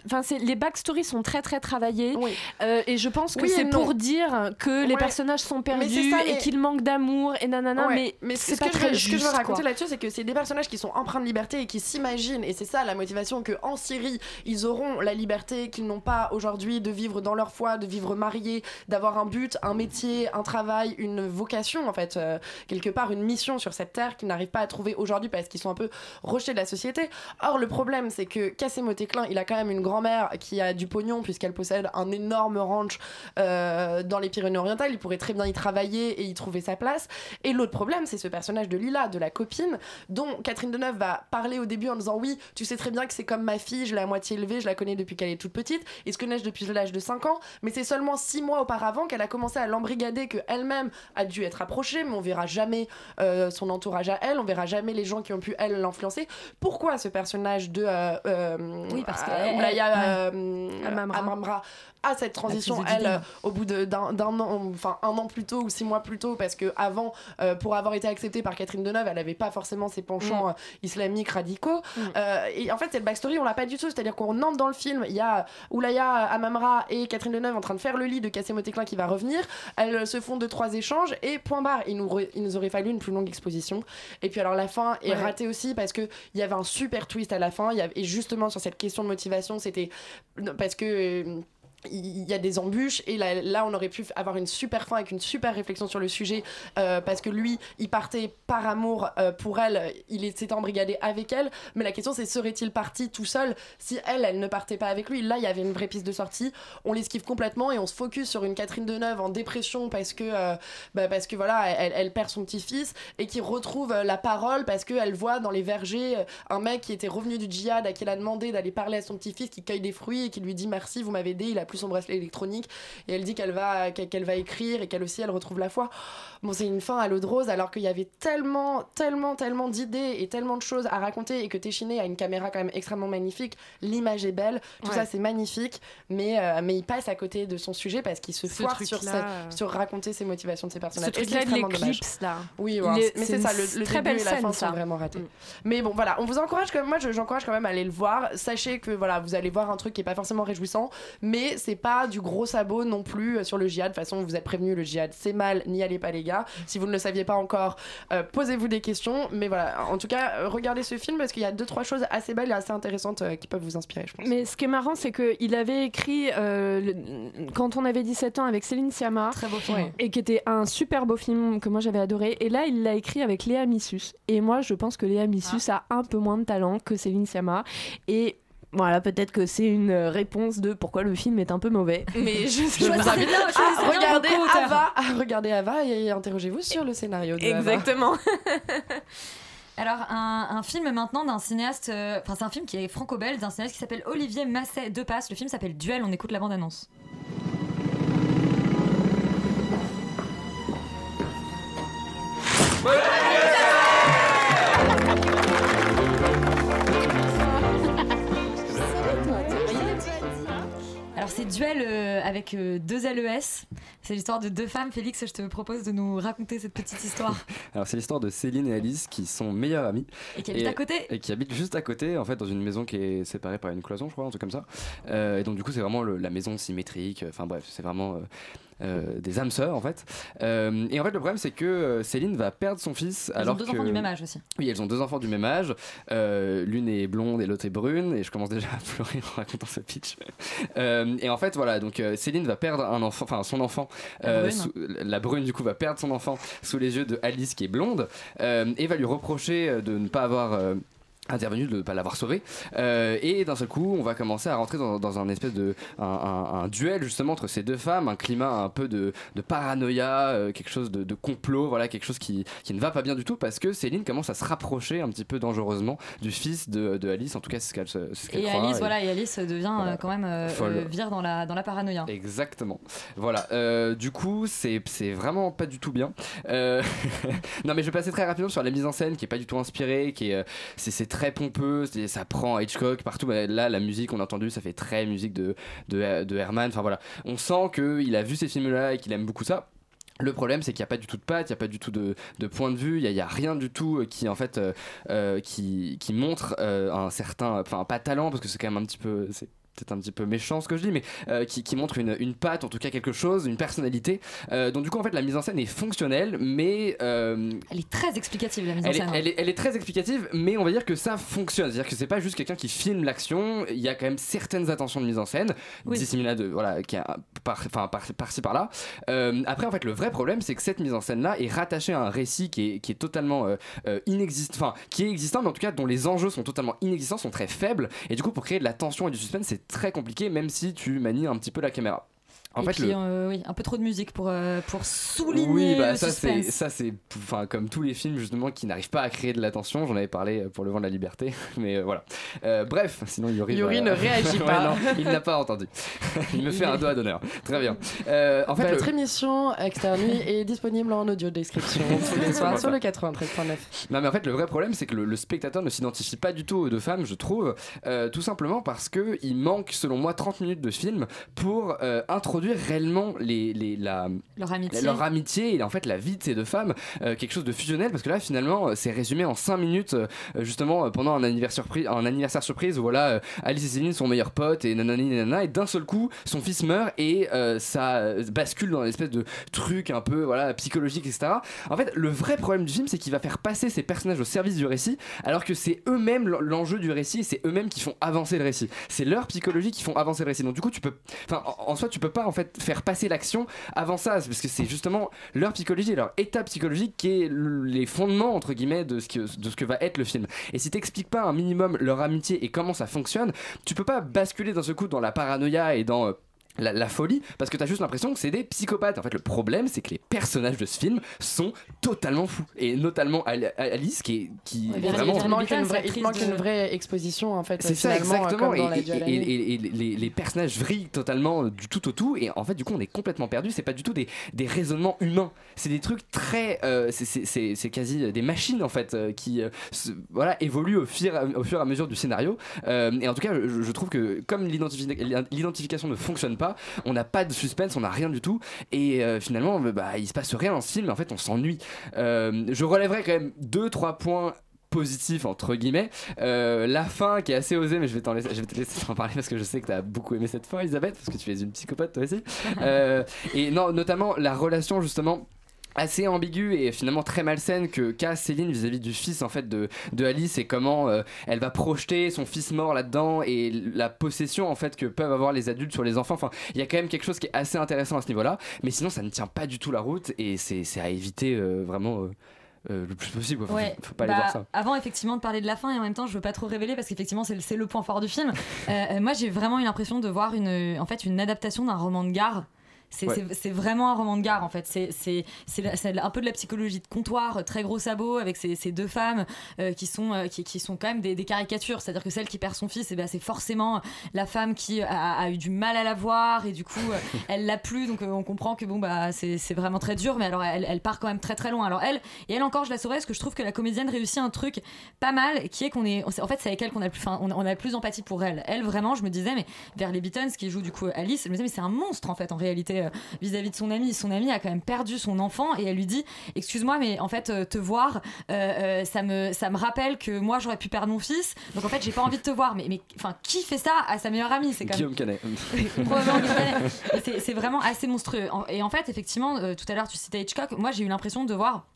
enfin, les backstories sont très très travaillées, et je pense que Oui et c'est pour dire que les personnages sont perdus ça, et mais- qu'ils manquent d'amour et nanana, Ouais, mais, ce c'est pas que je très veux- juste. Ce que je veux raconter là-dessus, c'est que c'est des personnages qui sont empreints de liberté et qui s'imaginent, et c'est ça la motivation, que en Syrie, ils auront la liberté qu'ils n'ont pas aujourd'hui de vivre dans leur foi, de vivre mariés, d'avoir un but, un métier, un travail, une vocation, en fait, euh, quelque part, une mission sur cette terre qu'ils n'arrivent pas à trouver aujourd'hui parce qu'ils sont un peu rejetés de la société. Or, le problème, c'est que Cassim Otéclin, il a quand même une grand-mère qui a du pognon puisqu'elle possède un énorme ranch euh, dans les Pyrénées-Orientales. Il pourrait très bien y travailler et y trouver sa place. Et l'autre problème, c'est ce personnage de Lila, de la copine, dont Catherine Deneuve va parler au début en disant Oui, tu sais très bien que c'est comme ma fille, je l'ai à moitié élevée, je la connais depuis qu'elle est toute petite, ils se connaissent depuis l'âge de 5 ans, mais c'est seulement 6 mois auparavant qu'elle a commencé à l'embrigader, qu'elle-même a dû être approchée, mais on verra jamais euh, son entourage à elle, on verra jamais les gens qui ont pu, elle, l'influencer. Pourquoi ce personnage de euh, euh, Oui, parce que euh, Oulaya euh, Amamra. Amamra a cette transition, elle, au bout d'un an, enfin un an plus tôt ou six mois plus tôt, parce que avant, euh, pour avoir été acceptée par Catherine Deneuve, elle n'avait pas forcément ses penchants Mm. euh, islamiques radicaux. Mm. Euh, et en fait, cette backstory, on l'a pas du tout. C'est-à-dire qu'on entre dans le film, il y a Oulaya Amamra et Catherine Deneuve en train de faire le lit de Kassim Otéclin qui va revenir. Elles se font deux trois échanges et point barre. Il nous, re- il nous aurait fallu une plus longue exposition. Et puis alors la fin est Ouais. ratée aussi parce que il y avait un super twist à la fin. Il y avait, et justement sur cette question de motivation, c'était parce que il y a des embûches et là, là, on aurait pu avoir une super fin avec une super réflexion sur le sujet euh, parce que lui il partait par amour euh, pour elle il s'était embrigadé avec elle. Mais la question c'est serait-il parti tout seul si elle elle ne partait pas avec lui? Là il y avait une vraie piste de sortie. On l'esquive complètement et on se focus sur une Catherine Deneuve en dépression parce que euh, bah, parce que voilà elle, elle perd son petit-fils et qui retrouve la parole parce qu'elle voit dans les vergers un mec qui était revenu du djihad à qui elle a demandé d'aller parler à son petit-fils qui cueille des fruits et qui lui dit merci vous m'avez aidé plus son bracelet électronique et elle dit qu'elle va, qu'elle va écrire et qu'elle aussi elle retrouve la foi. Bon, c'est une fin à l'eau de rose alors qu'il y avait tellement, tellement, tellement d'idées et tellement de choses à raconter et que Téchiné a une caméra quand même extrêmement magnifique. L'image est belle, tout Ouais. ça c'est magnifique, mais, euh, mais il passe à côté de son sujet parce qu'il se foire sur, truc-là, sa- euh. sur raconter ses motivations de ses personnages. Ce truc-là de l'éclipse, là. Oui, ouais, est- mais c'est ça, le, le très début belle et la scène, fin ça. sont vraiment ratés. Mm. Mais bon, voilà, on vous encourage quand même, moi je- j'encourage quand même à aller le voir. Sachez que voilà, vous allez voir un truc qui est pas forcément réjouissant, mais c'est pas du gros sabot non plus euh, sur le djihad. De toute façon, vous êtes prévenus, le djihad c'est mal, n'y allez pas les gars. Si vous ne le saviez pas encore, euh, posez-vous des questions. Mais voilà, en tout cas, euh, regardez ce film parce qu'il y a deux trois choses assez belles et assez intéressantes euh, qui peuvent vous inspirer, je pense. Mais ce qui est marrant, c'est qu'il avait écrit euh, le- quand on avait 17 ans avec Céline Sciamma. Très beau film. Ouais. Et qui était un super beau film que moi j'avais adoré. Et là, il l'a écrit avec Léa Missus. Et moi, je pense que Léa Missus a un peu moins de talent que Céline Sciamma. Et. Voilà, peut-être que c'est une euh, réponse de pourquoi le film est un peu mauvais. Mais je, Je vous invite à regarder. Ava, à regarder Ava et interrogez-vous sur le scénario de Ava. Exactement. Alors, un, un film maintenant d'un cinéaste, euh, enfin, c'est un film qui est franco-belge, d'un cinéaste qui s'appelle Olivier Masset de Passe. Le film s'appelle Duel, on écoute la bande-annonce. Alors, c'est Duel euh, avec euh, deux LES. C'est l'histoire de deux femmes. Félix, je te propose de nous raconter cette petite histoire. Alors c'est l'histoire de Céline et Alice qui sont meilleures amies. Et qui habitent à côté. Et qui habitent juste à côté, en fait, dans une maison qui est séparée par une cloison, je crois, un truc comme ça. Euh, et donc du coup c'est vraiment le- la maison symétrique, enfin bref, c'est vraiment... euh, des âmes sœurs en fait. Euh, et en fait le problème c'est que euh, Céline va perdre son fils Ils alors ont deux que... enfants du même âge aussi. Oui, elles ont deux enfants du même âge. Euh, L'une est blonde et l'autre est brune. Et je commence déjà à pleurer en racontant ce pitch. Et en fait, voilà, donc Céline va perdre un enfant, enfin son enfant. La brune. sous- la brune, du coup, va perdre son enfant sous les yeux de Alice qui est blonde. et va lui reprocher de ne pas avoir. Intervenu de ne pas l'avoir sauvé Euh, et d'un seul coup on va commencer à rentrer dans, dans un espèce de un, un- un duel justement entre ces deux femmes un climat un peu de, de paranoïa euh, quelque chose de, de complot voilà quelque chose qui, qui ne va pas bien du tout parce que Céline commence à se rapprocher un petit peu dangereusement du fils de, de Alice en tout cas c'est ce qu'elle ce qu'elle Et croit, Alice, voilà, et Alice devient Voilà. euh, quand même euh, Folle. euh, vire dans la, dans la paranoïa. Exactement. Voilà. Euh, du coup, c'est c'est vraiment pas du tout bien. Euh, non, mais je vais passer très rapidement sur la mise en scène qui est pas du tout inspirée, qui est c'est très pompeux, ça prend Hitchcock partout. Là, la musique, on a entendu, ça fait très musique de de, Herman. Enfin voilà, on sent que il a vu ces films-là et qu'il aime beaucoup ça. Le problème, c'est qu'il n'y a pas du tout de patte, il n'y a pas du tout de, de point de vue, il n'y a, rien du tout euh, qui en fait euh, euh, qui, qui montre un certain, enfin pas talent parce que c'est quand même un petit peu, peut-être un petit peu méchant ce que je dis, mais euh, qui, qui montre une, une patte, en tout cas quelque chose, une personnalité. Euh, donc du coup, en fait, la mise en scène est fonctionnelle, mais euh, Elle est très explicative, la mise en est, scène. hein. elle, est, elle est très explicative, mais on va dire que ça fonctionne. C'est-à-dire que c'est pas juste quelqu'un qui filme l'action, il y a quand même certaines attentions de mise en scène, Oui. de, voilà, qui a par, enfin, par, par-ci par-là. Après, en fait, le vrai problème, c'est que cette mise en scène-là est rattachée à un récit qui est, qui est totalement inexistant, enfin, qui est existant, mais en tout cas dont les enjeux sont totalement inexistants, sont très faibles, et du coup, pour créer de la tension et du suspense, c'est très compliqué, même si tu manies un petit peu la caméra. En Et fait, puis, le- euh, oui, un peu trop de musique pour, euh, pour souligner oui, bah le ça c'est ça c'est enfin comme tous les films justement qui n'arrivent pas à créer de l'attention. J'en avais parlé euh, pour le vent de la liberté, mais euh, voilà. Euh, bref, sinon Yuri. Yuri va- ne réagit Ouais, pas. non, il n'a pas entendu. il me fait un doigt d'honneur. Très bien. Euh, en fait, Votre le- émission Externe Nuit est disponible en audio description tous les soirs sur le 93.9. Non mais en fait le vrai problème c'est que le, le spectateur ne s'identifie pas du tout aux deux femmes je trouve euh, tout simplement parce que il manque selon moi 30 minutes de film pour euh, réellement les, les, la, Leur amitié. leur amitié et en fait la vie de ces deux femmes euh, quelque chose de fusionnel parce que là finalement euh, c'est résumé en 5 minutes euh, justement pendant un anniversaire surprise un anniversaire surprise où voilà Alice et Céline sont meilleurs potes et nanani nanana et d'un seul coup son fils meurt et ça bascule dans une espèce de truc un peu voilà psychologique etc en fait le vrai problème du film c'est qu'il va faire passer ces personnages au service du récit alors que c'est eux-mêmes l'en- l'enjeu du récit et c'est eux-mêmes qui font avancer le récit. C'est leur psychologie qui font avancer le récit. Donc du coup tu peux enfin en, en soi tu peux pas en fait faire passer l'action avant ça. Parce que c'est justement leur psychologie leur état psychologique qui est les fondements entre guillemets de ce que de ce que va être le film. Et si t'expliques pas un minimum leur amitié et comment ça fonctionne tu peux pas basculer d'un seul coup dans la paranoïa et dans euh, la, la folie parce que t'as juste l'impression que c'est des psychopathes. En fait, le problème, c'est que les personnages de ce film sont totalement fous. Et notamment Al- Alice, qui est qui Il vraiment. te manque une vraie- il manque une vraie exposition en fait. C'est ça exactement comme et, dans la et- Dual et- Annie. et- et les, les personnages vrillent totalement du tout au tout et en fait du coup on est complètement perdu c'est pas du tout des, des raisonnements humains c'est des trucs très euh, c'est- c'est c'est- c'est quasi des machines en fait euh, qui euh, voilà évoluent au fur, au fur et à mesure du scénario Euh, et en tout cas je, je trouve que comme l'identifi- l'identification ne fonctionne pas on n'a pas de suspense on n'a rien du tout. Et euh, finalement bah, il se passe rien dans ce film. En fait on s'ennuie. Euh, je relèverai quand même deux trois points positif entre guillemets. Euh, la fin qui est assez osée mais je vais, t'en laisser, je vais te laisser en parler parce que je sais que tu as beaucoup aimé cette fin Elisabeth parce que tu es une psychopathe toi aussi. Euh, et non notamment la relation justement assez ambiguë et finalement très malsaine que qu'a Céline vis-à-vis du fils en fait de, de Alice et comment euh, elle va projeter son fils mort là-dedans et la possession en fait que peuvent avoir les adultes sur les enfants enfin il y a quand même quelque chose qui est assez intéressant à ce niveau-là mais sinon ça ne tient pas du tout la route et c'est à éviter euh, vraiment euh, euh, le plus possible. Faut- Ouais. faut, pas aller Bah, voir ça Avant effectivement de parler de la fin et en même temps je veux pas trop révéler parce qu'effectivement c'est le, c'est le point fort du film. Euh, moi j'ai vraiment eu l'impression de voir une, en fait, une adaptation d'un roman de gare. C'est Ouais. vraiment un roman de gare en fait. C'est- un peu de la psychologie de comptoir, très gros sabot avec ces, ces deux femmes euh, qui, sont, euh, qui, qui sont quand même des, des caricatures. C'est-à-dire que celle qui perd son fils, eh ben, c'est forcément la femme qui a, a eu du mal à la voir et du coup euh, elle l'a plus. Donc on comprend que bon, bah, c'est vraiment très dur, mais alors elle, elle part quand même très très loin. Alors elle, et elle encore, je la saurais parce que je trouve que la comédienne réussit un truc pas mal qui est qu'on est. En fait, c'est avec elle qu'on a, plus- on a, on a le plus d'empathie pour elle. Elle, vraiment, je me disais, mais vers les Beatons qui joue du coup Alice, je me disais, mais c'est un monstre en fait en réalité euh, vis-à-vis de son ami. Son ami a quand même perdu son enfant et elle lui dit, excuse-moi, mais en fait, euh, te voir, euh, ça, me, ça me rappelle que moi j'aurais pu perdre mon fils. Donc en fait, j'ai pas envie de te voir. Mais, mais enfin, qui fait ça à sa meilleure amie? C'est Guillaume Canet c'est- vraiment assez monstrueux. Et en fait, effectivement, tout à l'heure, tu citais Hitchcock. Moi, j'ai eu l'impression de voir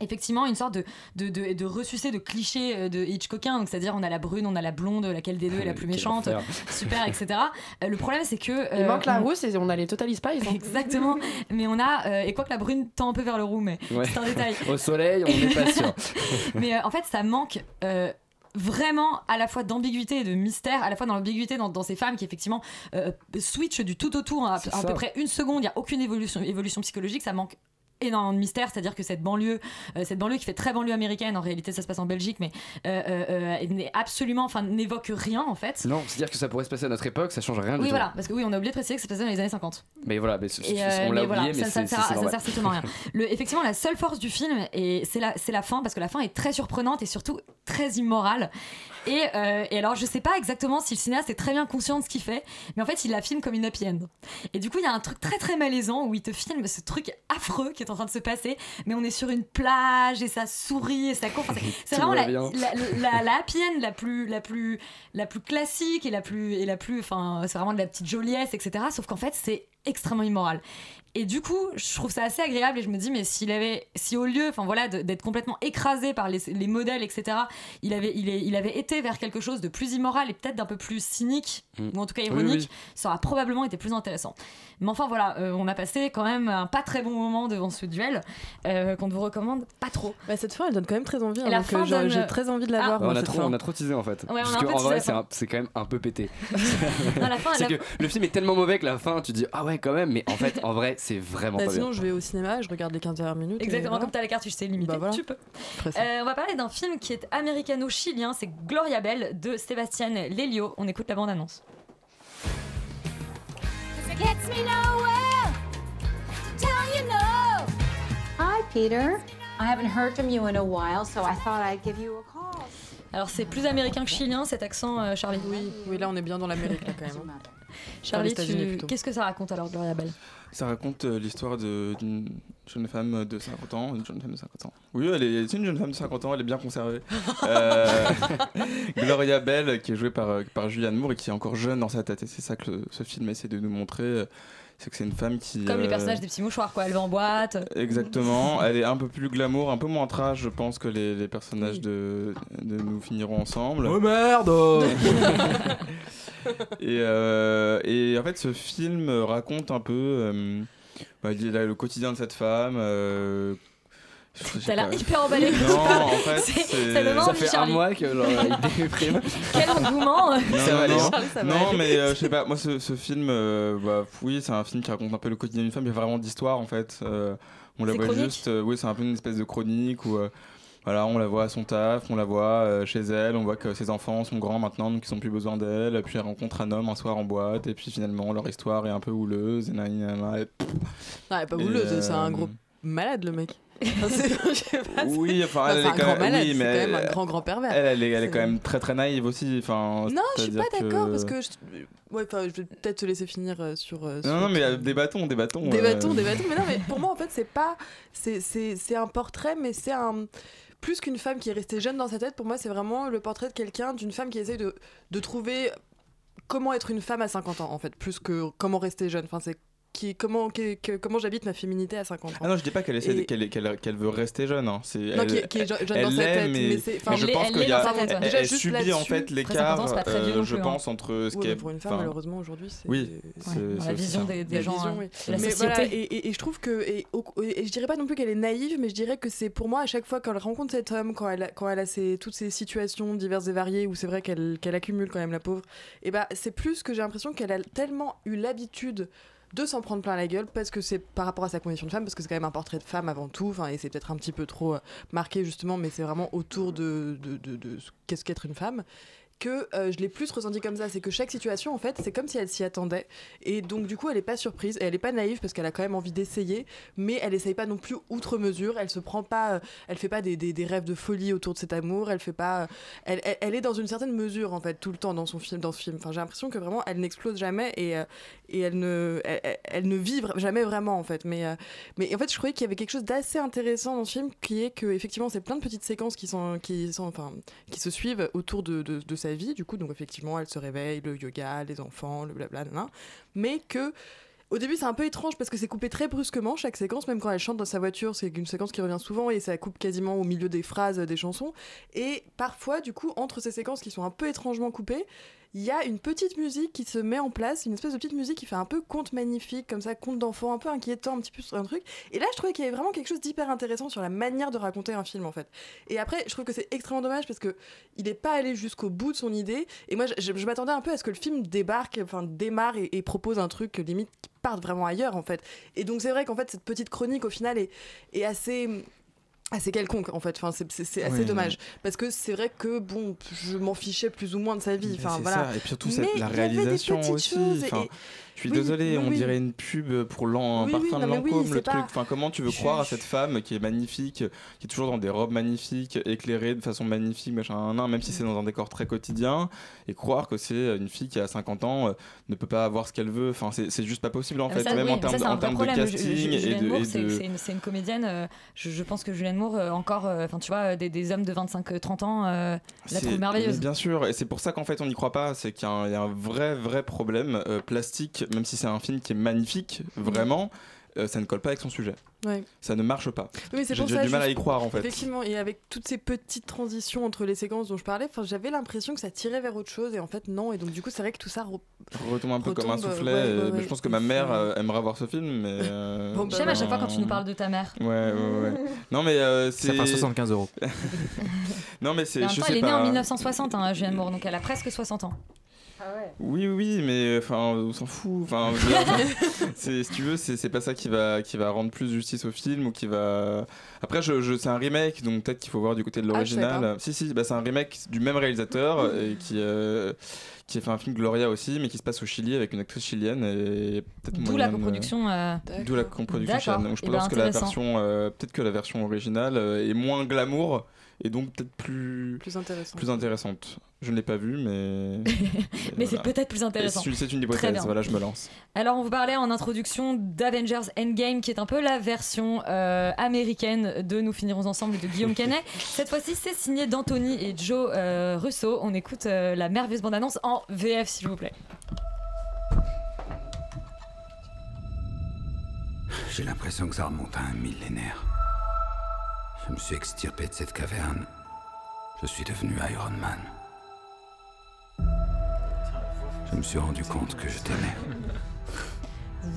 effectivement une sorte de, de, de, de ressucé de clichés euh, de Hitchcockien donc c'est à dire on a la brune on a la blonde laquelle des deux est la plus méchante super etc Euh, le problème c'est que Il euh, manque la on- rousse et on a les Total Spies. hein. exactement mais on a euh, et quoi que la brune tend un peu vers le roux mais Ouais. c'est un détail Au soleil, on n'est pas sûr. mais euh, en fait, ça manque. euh, Vraiment à la fois d'ambiguïté et de mystère, à la fois dans l'ambiguïté dans, dans ces femmes qui effectivement euh, switchent du tout au tout en à, C'est à peu près une seconde, il n'y a aucune évolution, évolution psychologique, ça manque énormément de mystère, c'est-à-dire que cette banlieue, euh, cette banlieue qui fait très banlieue américaine, en réalité ça se passe en Belgique, mais euh, euh, n'est absolument, enfin n'évoque rien en fait. Non, c'est-à-dire que ça pourrait se passer à notre époque, ça change rien du Oui tout. voilà, parce que oui on a oublié de préciser que ça se passait dans les années 50. Mais voilà, mais on l'a voilà, oublié, mais ça, ça sert, ça sert strictement rien. Le, effectivement, la seule force du film, et c'est la, c'est la fin, parce que la fin est très surprenante et surtout très immorale. Et, euh, et alors, je sais pas exactement si le cinéaste est très bien conscient de ce qu'il fait, mais en fait, il la filme comme une happy end. Et du coup, il y a un truc très très malaisant où il te filme ce truc affreux qui est en train de se passer, mais on est sur une plage et ça sourit et ça court. Enfin, c'est- vraiment la, la, la, la happy end la plus, la plus, la plus classique et la plus, et la plus, enfin, c'est vraiment de la petite joliesse, etc. Sauf qu'en fait, c'est extrêmement immoral. Et du coup, je trouve ça assez agréable et je me dis, mais s'il avait, si au lieu, enfin voilà, d'être complètement écrasé par les, les modèles, etc., il avait, il, est- il avait été vers quelque chose de plus immoral et peut-être d'un peu plus cynique, Mm. ou en tout cas ironique, oui. ça aurait probablement été plus intéressant. Mais enfin voilà, euh, on a passé quand même un pas très bon moment devant ce duel, euh, qu'on ne vous recommande pas trop. Bah, cette fin, elle donne quand même très envie. Hein, la donc, fin euh, donne- J'ai très envie de la Ah. voir. Ouais, moi, on, a trop, on a trop teasé en fait. Parce teasé vrai, c'est fin. un- c'est quand même un peu pété. Non, la fin, c'est la- que le film est tellement mauvais que la fin, tu dis ah ouais, quand même, mais en fait, en vrai, c'est vraiment Bah, pas sinon, bien. je vais au cinéma, je regarde les 15 dernières minutes. Exactement, voilà. comme t'as la carte, tu sais limiter, Bah, voilà. tu peux. Euh, on va parler d'un film qui est américano-chilien, c'est Gloria Bell de Sébastien Lelio. On écoute la bande-annonce. Hi, Peter. I haven't heard from you in a while, so I thought I'd give you a call. Alors c'est plus américain que chilien cet accent, euh, Charlie. Oui, oui, là on est bien dans l'Amérique là, quand même. hein. Charlie, tu- qu'est-ce que ça raconte alors Gloria Bell? Ça raconte euh, l'histoire d'une jeune femme de 50 ans. Une jeune femme de 50 ans. Oui, elle est, c'est une jeune femme de 50 ans, elle est bien conservée. Euh, Gloria Bell, qui est jouée par, euh, par Julianne Moore et qui est encore jeune dans sa tête. Et c'est ça que le- ce film essaie de nous montrer. C'est que c'est une femme qui. Comme les euh, personnages des petits mouchoirs, quoi. Elle va en boîte. Exactement, elle est un peu plus glamour, un peu moins trash, je pense, que les, les personnages de, de Nous finirons ensemble. Oh merde et, euh, et en fait, ce film raconte un peu euh, bah, le quotidien de cette femme, euh, T'as l'air hyper emballé. Non, en fait, ça donne Ça fait un Charlie. mois que genre, il déprime. Quel engouement Non, Ça non, va aller, non. ça va Non, aller. mais euh, je sais pas, moi ce, ce film, euh, bah, oui, c'est un film qui raconte un peu le quotidien d'une femme, il y a vraiment d'histoire en fait. Euh, on la voit chronique juste, euh, oui, c'est un peu une espèce de chronique où euh, voilà, on la voit à son taf, on la voit euh, chez elle, on voit que ses enfants sont grands maintenant donc ils n'ont plus besoin d'elle, puis elle rencontre un homme un soir en boîte, et puis finalement leur histoire est un peu houleuse, et nan, nan, nan, et- Non, elle est pas houleuse, c'est un gros malade le mec. Je sais pas, Oui, enfin, Enfin, elle est quand même, oui, quand un grand grand pervers. Elle, elle est, elle est C'est- quand même très très naïve aussi. Enfin, Non, je suis pas d'accord que- parce que je... ouais, je vais peut-être te laisser finir euh, sur. euh, sur Non, non, mais ton- euh, des bâtons, des bâtons. Des euh, bâtons, des bâtons. Mais non, mais pour moi, en fait, c'est pas. C'est un portrait, mais c'est un. Plus qu'une femme qui est restée jeune dans sa tête, pour moi, c'est vraiment le portrait de quelqu'un, d'une femme qui essaye de, de trouver comment être une femme à 50 ans, en fait, plus que comment rester jeune. Enfin, c'est qui, comment, qui- que- comment j'habite ma féminité à 50 ans. Ah non, je dis pas qu'elle Et- qu'elle, qu'elle, qu'elle veut rester jeune. Hein. C'est, Non, elle, qui est- qui est jeune- elle dans sa tête, mais, mais c'est- enfin, mais je pense qu'il y a, elle, subit en fait l'écart. 50 ans, c'est pas très vieux non je hein. pense entre ce Ouais, qui mais est. pour une femme, malheureusement, aujourd'hui, c'est. Oui, c'est- la vision des, gens, vision, euh, oui. de la mais voilà, et, et- et je trouve que et, je dirais pas non plus qu'elle est naïve mais je dirais que c'est pour moi à chaque fois quand elle rencontre cet homme quand elle a, quand elle a ces, toutes ces situations diverses et variées où c'est vrai qu'elle qu'elle accumule quand même la pauvre et bah c'est plus que j'ai l'impression qu'elle a tellement eu l'habitude de s'en prendre plein la gueule parce que c'est par rapport à sa condition de femme parce que c'est quand même un portrait de femme avant tout et c'est peut-être un petit peu trop euh, marqué justement mais c'est vraiment autour de, de, de, de ce qu'est-ce qu'être une femme que euh, je l'ai plus ressenti comme ça. C'est que chaque situation, en fait, c'est comme si elle s'y attendait. Et donc, du coup, elle est pas surprise. Elle est pas naïve parce qu'elle a quand même envie d'essayer. Mais elle essaye pas non plus outre mesure. Elle se prend pas. euh, elle fait pas des, rêves de folie autour de cet amour. Elle fait pas. euh, elle, est dans une certaine mesure, en fait, tout le temps dans son film. Dans ce film. Enfin, j'ai l'impression que vraiment, elle n'explose jamais et, euh, et elle, ne, elle, ne vit jamais vraiment, en fait. Mais, mais en fait, je croyais qu'il y avait quelque chose d'assez intéressant dans ce film qui est que, effectivement, c'est plein de petites séquences qui sont. Qui sont enfin, qui se suivent autour de, de, de vie, du coup, donc effectivement, elle se réveille, le yoga, les enfants, le blabla, nanana. mais que au début, c'est un peu étrange parce que c'est coupé très brusquement chaque séquence, même quand elle chante dans sa voiture, c'est une séquence qui revient souvent et ça coupe quasiment au milieu des phrases des chansons. Et parfois, du coup, entre ces séquences qui sont un peu étrangement coupées, il y a une petite musique qui se met en place, une espèce de petite musique qui fait un peu conte magnifique, comme ça, conte d'enfant, un peu inquiétant, un petit peu sur un truc. Et là, je trouvais qu'il y avait vraiment quelque chose d'hyper intéressant sur la manière de raconter un film, en fait. Et après, je trouve que c'est extrêmement dommage parce que il n'est pas allé jusqu'au bout de son idée. Et moi, je, m'attendais un peu à ce que le film débarque, enfin démarre et, propose un truc limite qui parte vraiment ailleurs, en fait. Et donc c'est vrai qu'en fait cette petite chronique au final est assez assez quelconque en fait enfin c'est- assez Oui. dommage parce que c'est vrai que bon je m'en fichais plus ou moins de sa vie enfin voilà ça. Et puis surtout Mais la il y avait des réalisation petites aussi. choses et- Enfin, et- je suis Oui, désolé, oui, on oui. dirait une pub pour l'an, un parfum de Lancôme, le pas- truc. Enfin, comment tu veux Je- croire à cette femme qui est magnifique, qui est toujours dans des robes magnifiques, éclairée de façon magnifique, machin, même si c'est dans un décor très quotidien, et croire que c'est une fille qui a 50 ans euh, ne peut pas avoir ce qu'elle veut. Enfin, c'est juste pas possible en Ah, fait, ça, même en termes de- en termes casting et de. C'est de- c'est une, comédienne. euh, je, pense que Julianne Moore, euh, encore, euh, enfin, tu vois, des, des hommes de 25-30 ans, la C'est- trouve merveilleuse. Bien sûr, et c'est pour ça qu'en fait on n'y croit pas, c'est qu'il y, a un- il y a un vrai vrai problème plastique, même si c'est un film qui est magnifique, vraiment, euh, ça ne colle pas avec son sujet. Ouais. Ça ne marche pas. Oui, J'ai du mal à y croire en fait. Effectivement, et avec toutes ces petites transitions entre les séquences dont je parlais, j'avais l'impression que ça tirait vers autre chose, et en fait, non. Et donc, du coup, c'est vrai que tout ça. re- retombe un peu comme un soufflet. ouais, et- ouais, mais ouais. je pense que ma mère euh, aimerait voir ce film, mais. euh, Bon, bah, J'aime à chaque fois quand tu nous euh, parles de ta mère. Ouais, ouais, ouais. non, mais euh, c'est. Ça fait 75 euros. non, mais c'est. elle est née pas. en 1960, hein, Julianne Moore, donc elle a presque 60 ans. Oui, oui, mais enfin, on s'en fout. Enfin, si tu veux, c'est pas ça qui va, qui va rendre plus justice au film ou qui va. Après, je, je- c'est un remake, donc peut-être qu'il faut voir du côté de Ah, l'original. pas. si, si, bah, c'est un remake du même réalisateur et qui, euh, qui a fait un film Gloria aussi, mais qui se passe au Chili avec une actrice chilienne et peut-être D'où la coproduction. euh, D'où la coproduction D'accord. chilienne. Donc je Eh ben, pense que la version, euh, peut-être que la version originale euh, est moins glamour et donc peut-être plus Plus intéressant. plus intéressante. Je ne l'ai pas vue, mais Mais c'est peut-être plus intéressant. C'est une hypothèse. Voilà, je me lance. Alors, on vous parlait en introduction d'Avengers Endgame, qui est un peu la version euh, américaine de Nous finirons ensemble de Guillaume Canet. Cette fois-ci, c'est signé d'Anthony et Joe euh, Russo. On écoute euh, la merveilleuse bande-annonce en VF, s'il vous plaît. J'ai l'impression que ça remonte à un millénaire. Je me suis extirpé de cette caverne. Je suis devenu Iron Man. Je me suis rendu compte que je t'aimais.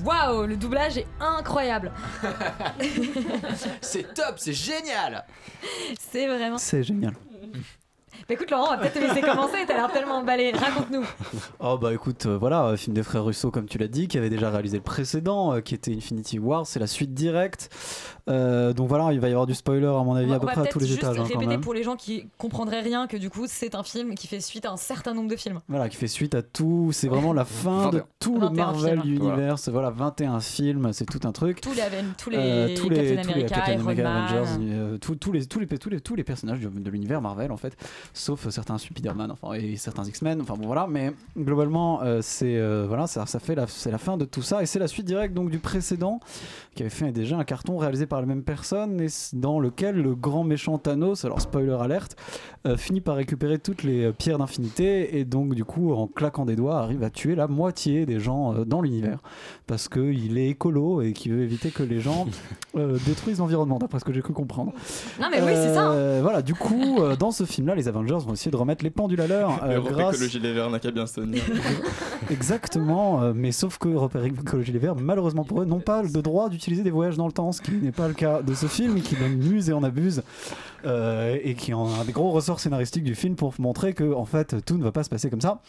Waouh, le doublage est incroyable. C'est top, c'est génial. C'est vraiment. C'est génial. Bah écoute Laurent, on va peut-être te laisser commencer, t'as l'air tellement emballé. Raconte-nous. Oh bah écoute, euh, voilà, euh, film des frères Russo comme tu l'as dit, qui avait déjà réalisé le précédent, euh, qui était Infinity War, c'est la suite directe. Euh, donc voilà, il va y avoir du spoiler à mon avis On à peu près à tous les juste étages hein, quand même. pour les gens qui comprendraient rien que du coup c'est un film qui fait suite à un certain nombre de films. Voilà, qui fait suite à tout, c'est vraiment la fin de 21. tout le 21 Marvel films. Universe, voilà, 21 films, c'est tout un truc. Tous les, tous les, Euh, tous les, Captain tous les America, Captain Iron America, Man. Avengers, euh, tous, tous les, tous, les, tous, les, tous les personnages de, de l'univers Marvel en fait, sauf certains Spider-Man enfin, et certains X-Men, enfin bon voilà, mais globalement euh, c'est euh, voilà, ça, ça fait la, c'est la fin de tout ça et c'est la suite directe donc du précédent qui avait fait déjà un carton réalisé par la même personne et dans lequel le grand méchant Thanos, alors spoiler alerte, euh, finit par récupérer toutes les euh, pierres d'infinité et donc du coup en claquant des doigts arrive à tuer la moitié des gens euh, dans l'univers parce qu'il est écolo et qu'il veut éviter que les gens euh, détruisent l'environnement d'après ce que j'ai cru comprendre. Non mais oui, c'est ça. hein. Voilà, du coup, euh, dans ce film-là, les Avengers vont essayer de remettre les pendules à l'heure euh, Europe grâce Écologie Les Verts n'a qu'à bien se tenir. Exactement, euh, mais sauf que Repère Écologie Les Verts, malheureusement pour eux, n'ont pas le droit d'utiliser des voyages dans le temps, ce qui n'est pas le cas de ce film, qui en use et en abuse, euh, et qui a un des gros ressorts scénaristiques du film pour montrer que, en fait, tout ne va pas se passer comme ça.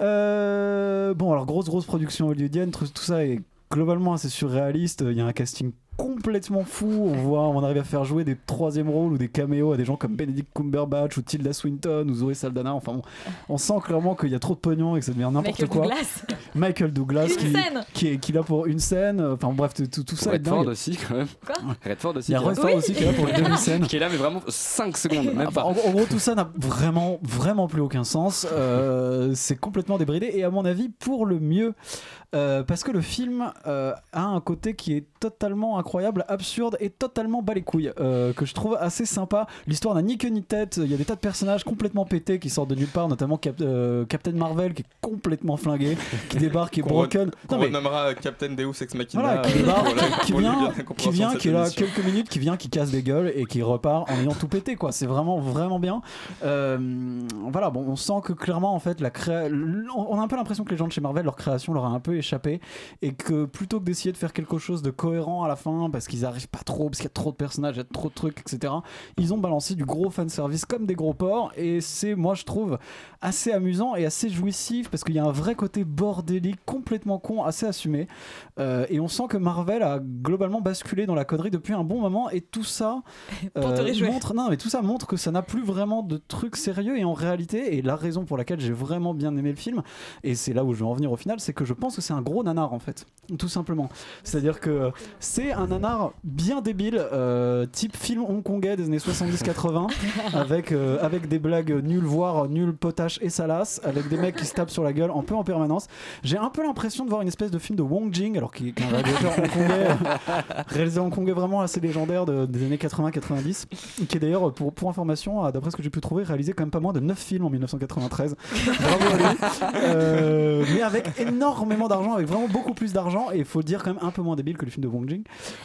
Euh, bon, alors, grosse, grosse production hollywoodienne, tout ça est globalement assez surréaliste, il y a un casting complètement fou. On voit, on arrive à faire jouer des troisième rôles ou des caméos à des gens comme Benedict Cumberbatch ou Tilda Swinton ou Zoé Saldana. Enfin, bon, on sent clairement qu'il y a trop de pognon et que ça devient n'importe Michael quoi. Douglas. Michael Douglas Une qui, scène. qui est qui est là pour une scène. Enfin bref, tout, tout- tout ça Redford aussi, quand même. Quoi Redford aussi. Il y a qui est là. Redford aussi qui est là pour une demi-scène. Qui est là, mais vraiment 5 secondes, même Enfin, pas. en, en gros, tout ça n'a vraiment, vraiment plus aucun sens. Euh, c'est complètement débridé et à mon avis pour le mieux. Euh, parce que le film euh, a un côté qui est totalement incroyable, absurde et totalement bas les couilles, euh, que je trouve assez sympa. L'histoire n'a ni queue ni tête. Il y a des tas de personnages complètement pétés qui sortent de nulle part, notamment Cap- euh, Captain Marvel qui est complètement flingué, qui débarque, qui est broken. Qu'on mais- renommera Captain Deus Ex Machina. voilà, qui, euh, débarque, voilà, qui vient, qui, vient qui est là quelques minutes, qui vient, qui casse des gueules et qui repart en ayant tout pété, quoi. C'est vraiment, vraiment bien. Euh, voilà, bon, on sent que clairement, en fait, la créa... on a un peu l'impression que les gens de chez Marvel, leur création leur a un peu échappé et que plutôt que d'essayer de faire quelque chose de cohérent à la fin, parce qu'ils arrivent pas trop, parce qu'il y a trop de personnages, il y a trop de trucs, etc., ils ont balancé du gros fanservice comme des gros porcs et c'est, moi, je trouve, assez amusant et assez jouissif parce qu'il y a un vrai côté bordélique, complètement con, assez assumé. Euh, et on sent que Marvel a globalement basculé dans la connerie depuis un bon moment et tout ça réjouir. montre non mais tout ça montre que ça n'a plus vraiment de trucs sérieux et en réalité et la raison pour laquelle j'ai vraiment bien aimé le film et c'est là où je vais en venir au final c'est que je pense que c'est un gros nanar en fait tout simplement c'est à dire que c'est un nanar bien débile euh, type film hongkongais des années 70-80 avec, euh, avec des blagues nulles voire nulles potaches et salaces avec des mecs qui se tapent sur la gueule un peu en permanence. J'ai un peu l'impression de voir une espèce de film de Wong Jing alors qu'il est un réalisateur hongkongais réalisé en hongkongais vraiment assez légendaire de- des années 80-90 qui est d'ailleurs pour, pour information euh, d'après ce que j'ai pu trouver réalisé quand même pas moins de 9 films en 1993 bravo à lui. Euh, mais avec énormément d'argent avec vraiment beaucoup plus d'argent et il faut le dire quand même un peu moins débile que le film de Wong Jing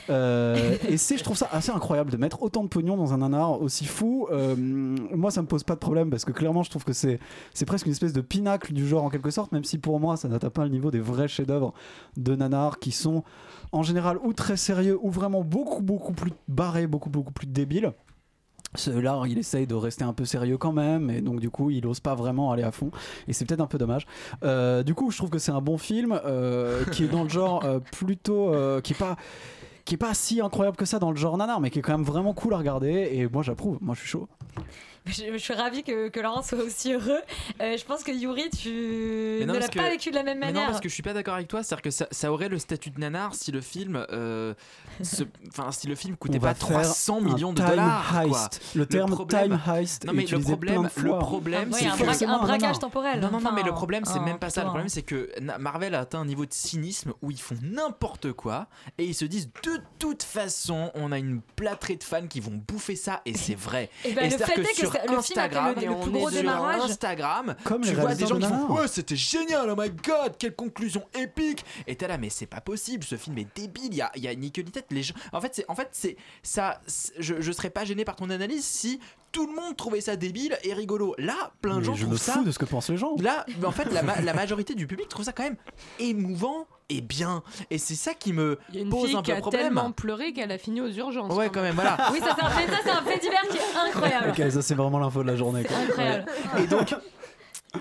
et c'est je trouve ça assez incroyable de mettre autant de pognon dans un nanar aussi fou Euh, moi ça me pose pas de problème parce que clairement je trouve que c'est c'est presque une espèce de pinacle du genre en quelque sorte même si pour moi ça n'atteint pas le niveau des vrais chefs-d'œuvre de nanar qui sont en général ou très sérieux ou vraiment beaucoup beaucoup plus barrés beaucoup beaucoup plus débiles Là, il essaye de rester un peu sérieux quand même, et donc du coup, il ose pas vraiment aller à fond, et c'est peut-être un peu dommage. Euh, du coup, je trouve que c'est un bon film euh, qui est dans le genre euh, plutôt, euh, qui est pas, qui est pas si incroyable que ça dans le genre nanar, mais qui est quand même vraiment cool à regarder, et moi j'approuve, moi je suis chaud. Je, je suis ravie que, que Laurent soit aussi heureux. Euh, je pense que Yuri, tu non, ne l'as que- pas vécu de la même Mais manière. non, parce que je suis pas d'accord avec toi. C'est-à-dire que ça, ça aurait le statut de nanar si le film, euh, se- si le film coûtait On pas faire 300 un millions de time dollars. quoi. Le terme time heist Non est mais le problème, le problème, Ah ouais, c'est un que- bra- un braquage temporel. Non, non, non, mais le problème, c'est un- même pas ça. Le problème, c'est que Marvel a atteint un niveau de cynisme où ils font n'importe quoi et ils se disent de toute façon, on a une plâtrée de fans qui vont bouffer ça et c'est vrai. Eh ben, le c'est-à-dire fait est que sur ça- le film a fait Instagram, le- le plus on est gros sur démarrage. Instagram, Comme tu vois des gens qui font ouais, c'était génial, oh my god, quelle conclusion épique. Et t'es là, mais c'est pas possible, ce film est débile, il y a, il y a ni queue ni tête. Les gens, en fait, c'est, en fait, c'est ça. c'est- Je, je serais pas gêné par ton analyse si tout le monde trouvait ça débile et rigolo. Là, plein de Mais gens je trouvent me ça. fous de ce que pensent les gens. Là, en fait, la, ma- la majorité du public trouve ça quand même émouvant et bien. Et c'est ça qui me Il y a une pose fille un qui peu a problème. tellement pleuré qu'elle a fini aux urgences. Ouais, quand même, voilà. Oui, ça c'est un fait, un divers qui est incroyable. Ok, ça c'est vraiment l'info de la journée. quoi. Incroyable. Et donc,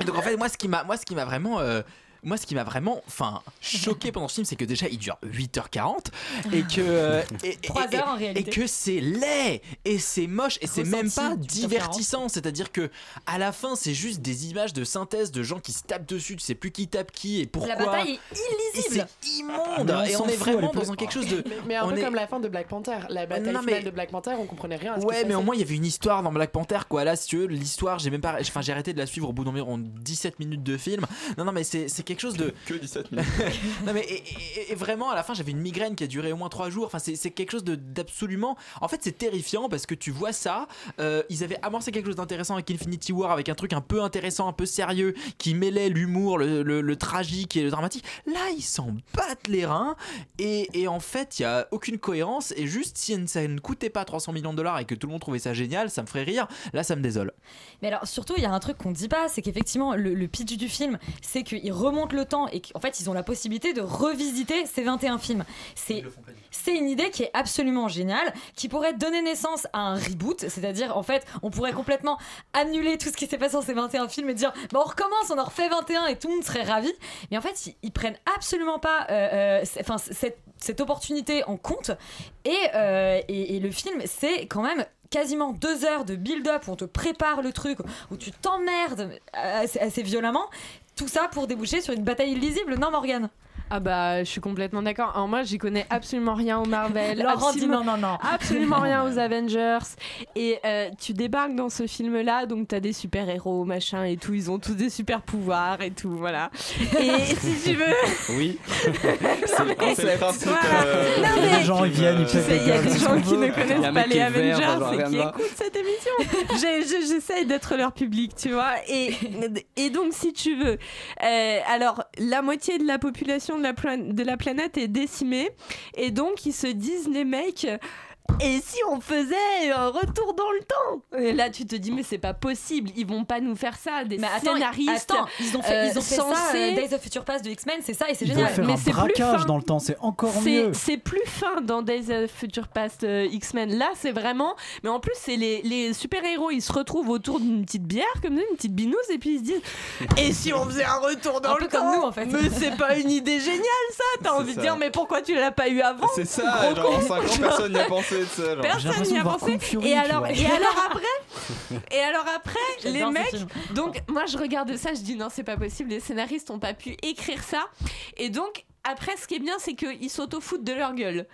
donc en fait, moi, ce qui m'a, moi, ce qui m'a vraiment. euh, moi, ce qui m'a vraiment enfin, choqué pendant ce film, c'est que déjà il dure 8h40 et que. euh, et, et- Trois et- heures, en et réalité. que c'est laid et c'est moche et c'est même pas divertissant. C'est-à-dire que à la fin, c'est juste des images de synthèse de gens qui se tapent dessus, tu sais plus qui tape qui et pourquoi. La bataille est Et illisible. c'est immonde on et on est vraiment dans quelque chose de. Mais, mais un on peu est- comme la fin de Black Panther. La bataille Non, finale mais- de Black Panther, on comprenait rien à ce Ouais, mais au moins il y avait une histoire dans Black Panther quoi. Là, si tu veux, l'histoire, j'ai même pas. Enfin, j'ai arrêté de la suivre au bout d'environ 17 minutes de film. Non, non, mais c'est quelque chose de. Que 17 minutes. non, mais et, et- et vraiment, à la fin, j'avais une migraine qui a duré au moins 3 jours. Enfin, c'est c'est quelque chose de- d'absolument. En fait, c'est terrifiant parce que tu vois ça. euh, ils avaient amorcé quelque chose d'intéressant avec Infinity War, avec un truc un peu intéressant, un peu sérieux, qui mêlait l'humour, le, le- le tragique et le dramatique. Là, ils s'en battent les reins. Et, et en fait, il y a aucune cohérence. Et juste, si ça ne coûtait pas 300 millions de dollars et que tout le monde trouvait ça génial, ça me ferait rire. Là, ça me désole. Mais alors surtout, il y a un truc qu'on dit pas, c'est qu'effectivement le, le pitch du film, c'est qu'ils le temps et qu'en fait ils ont la possibilité de revisiter ces 21 films. C'est c'est une idée qui est absolument géniale, qui pourrait donner naissance à un reboot, c'est-à-dire en fait on pourrait complètement annuler tout ce qui s'est passé dans ces 21 films et dire bah, on recommence, on en refait 21 et tout le monde serait ravi. Mais en fait ils, ils prennent absolument pas euh, euh, enfin, cette, cette opportunité en compte et, euh, et, et le film c'est quand même quasiment deux heures de build-up où on te prépare le truc, où tu t'emmerdes assez, assez violemment. Tout ça pour déboucher sur une bataille illisible, non Morgane Ah bah je suis complètement d'accord. Alors moi j'y connais absolument rien au Marvel. Laurent dit non, non, non. Absolument rien aux Avengers. Et euh, tu débarques dans ce film là, donc t'as des super héros, machin et tout. Ils ont tous des super pouvoirs et tout, voilà. Et si tu veux. Oui. Non, mais- C'est le principe. Voilà. euh, Non, Les mais- gens ils viennent, ils les il y a des gens qui ne connaissent pas les vert, Avengers et qui écoutent cette émission. J'essaye d'être leur public, tu vois. Et, et donc, si tu veux, euh, alors la moitié de la population de la, planète est décimée. Et donc, ils se disent, les mecs. Et si on faisait un retour dans le temps? Et là, tu te dis, mais c'est pas possible, ils vont pas nous faire ça. Des Mais attends, scénaristes. attends, ils ont fait, euh, ils ont fait ça, euh, Days of Future Past de X-Men, c'est ça et c'est Ils génial. faire mais un c'est plus braquage fin. dans le temps, c'est encore C'est- mieux. C'est plus fin dans Days of Future Past euh, X-Men. Là, c'est vraiment. Mais en plus, c'est les, les super-héros, ils se retrouvent autour d'une petite bière, comme ça, une petite binouse, et puis ils se disent Et si on faisait un retour dans Un le peu comme temps nous, en fait. Mais c'est pas une idée géniale, ça T'as envie ça. de dire Mais pourquoi tu l'as pas eu avant? C'est ça, gros genre en con 5 ans, personne n'y a pensé Personne n'y a pensé. Fury, et alors, et alors après, et alors après, les mecs. Donc moi je regarde ça, je dis non c'est pas possible, les scénaristes ont pas pu écrire ça. Et donc après ce qui est bien c'est qu'ils s'auto-foutent de leur gueule.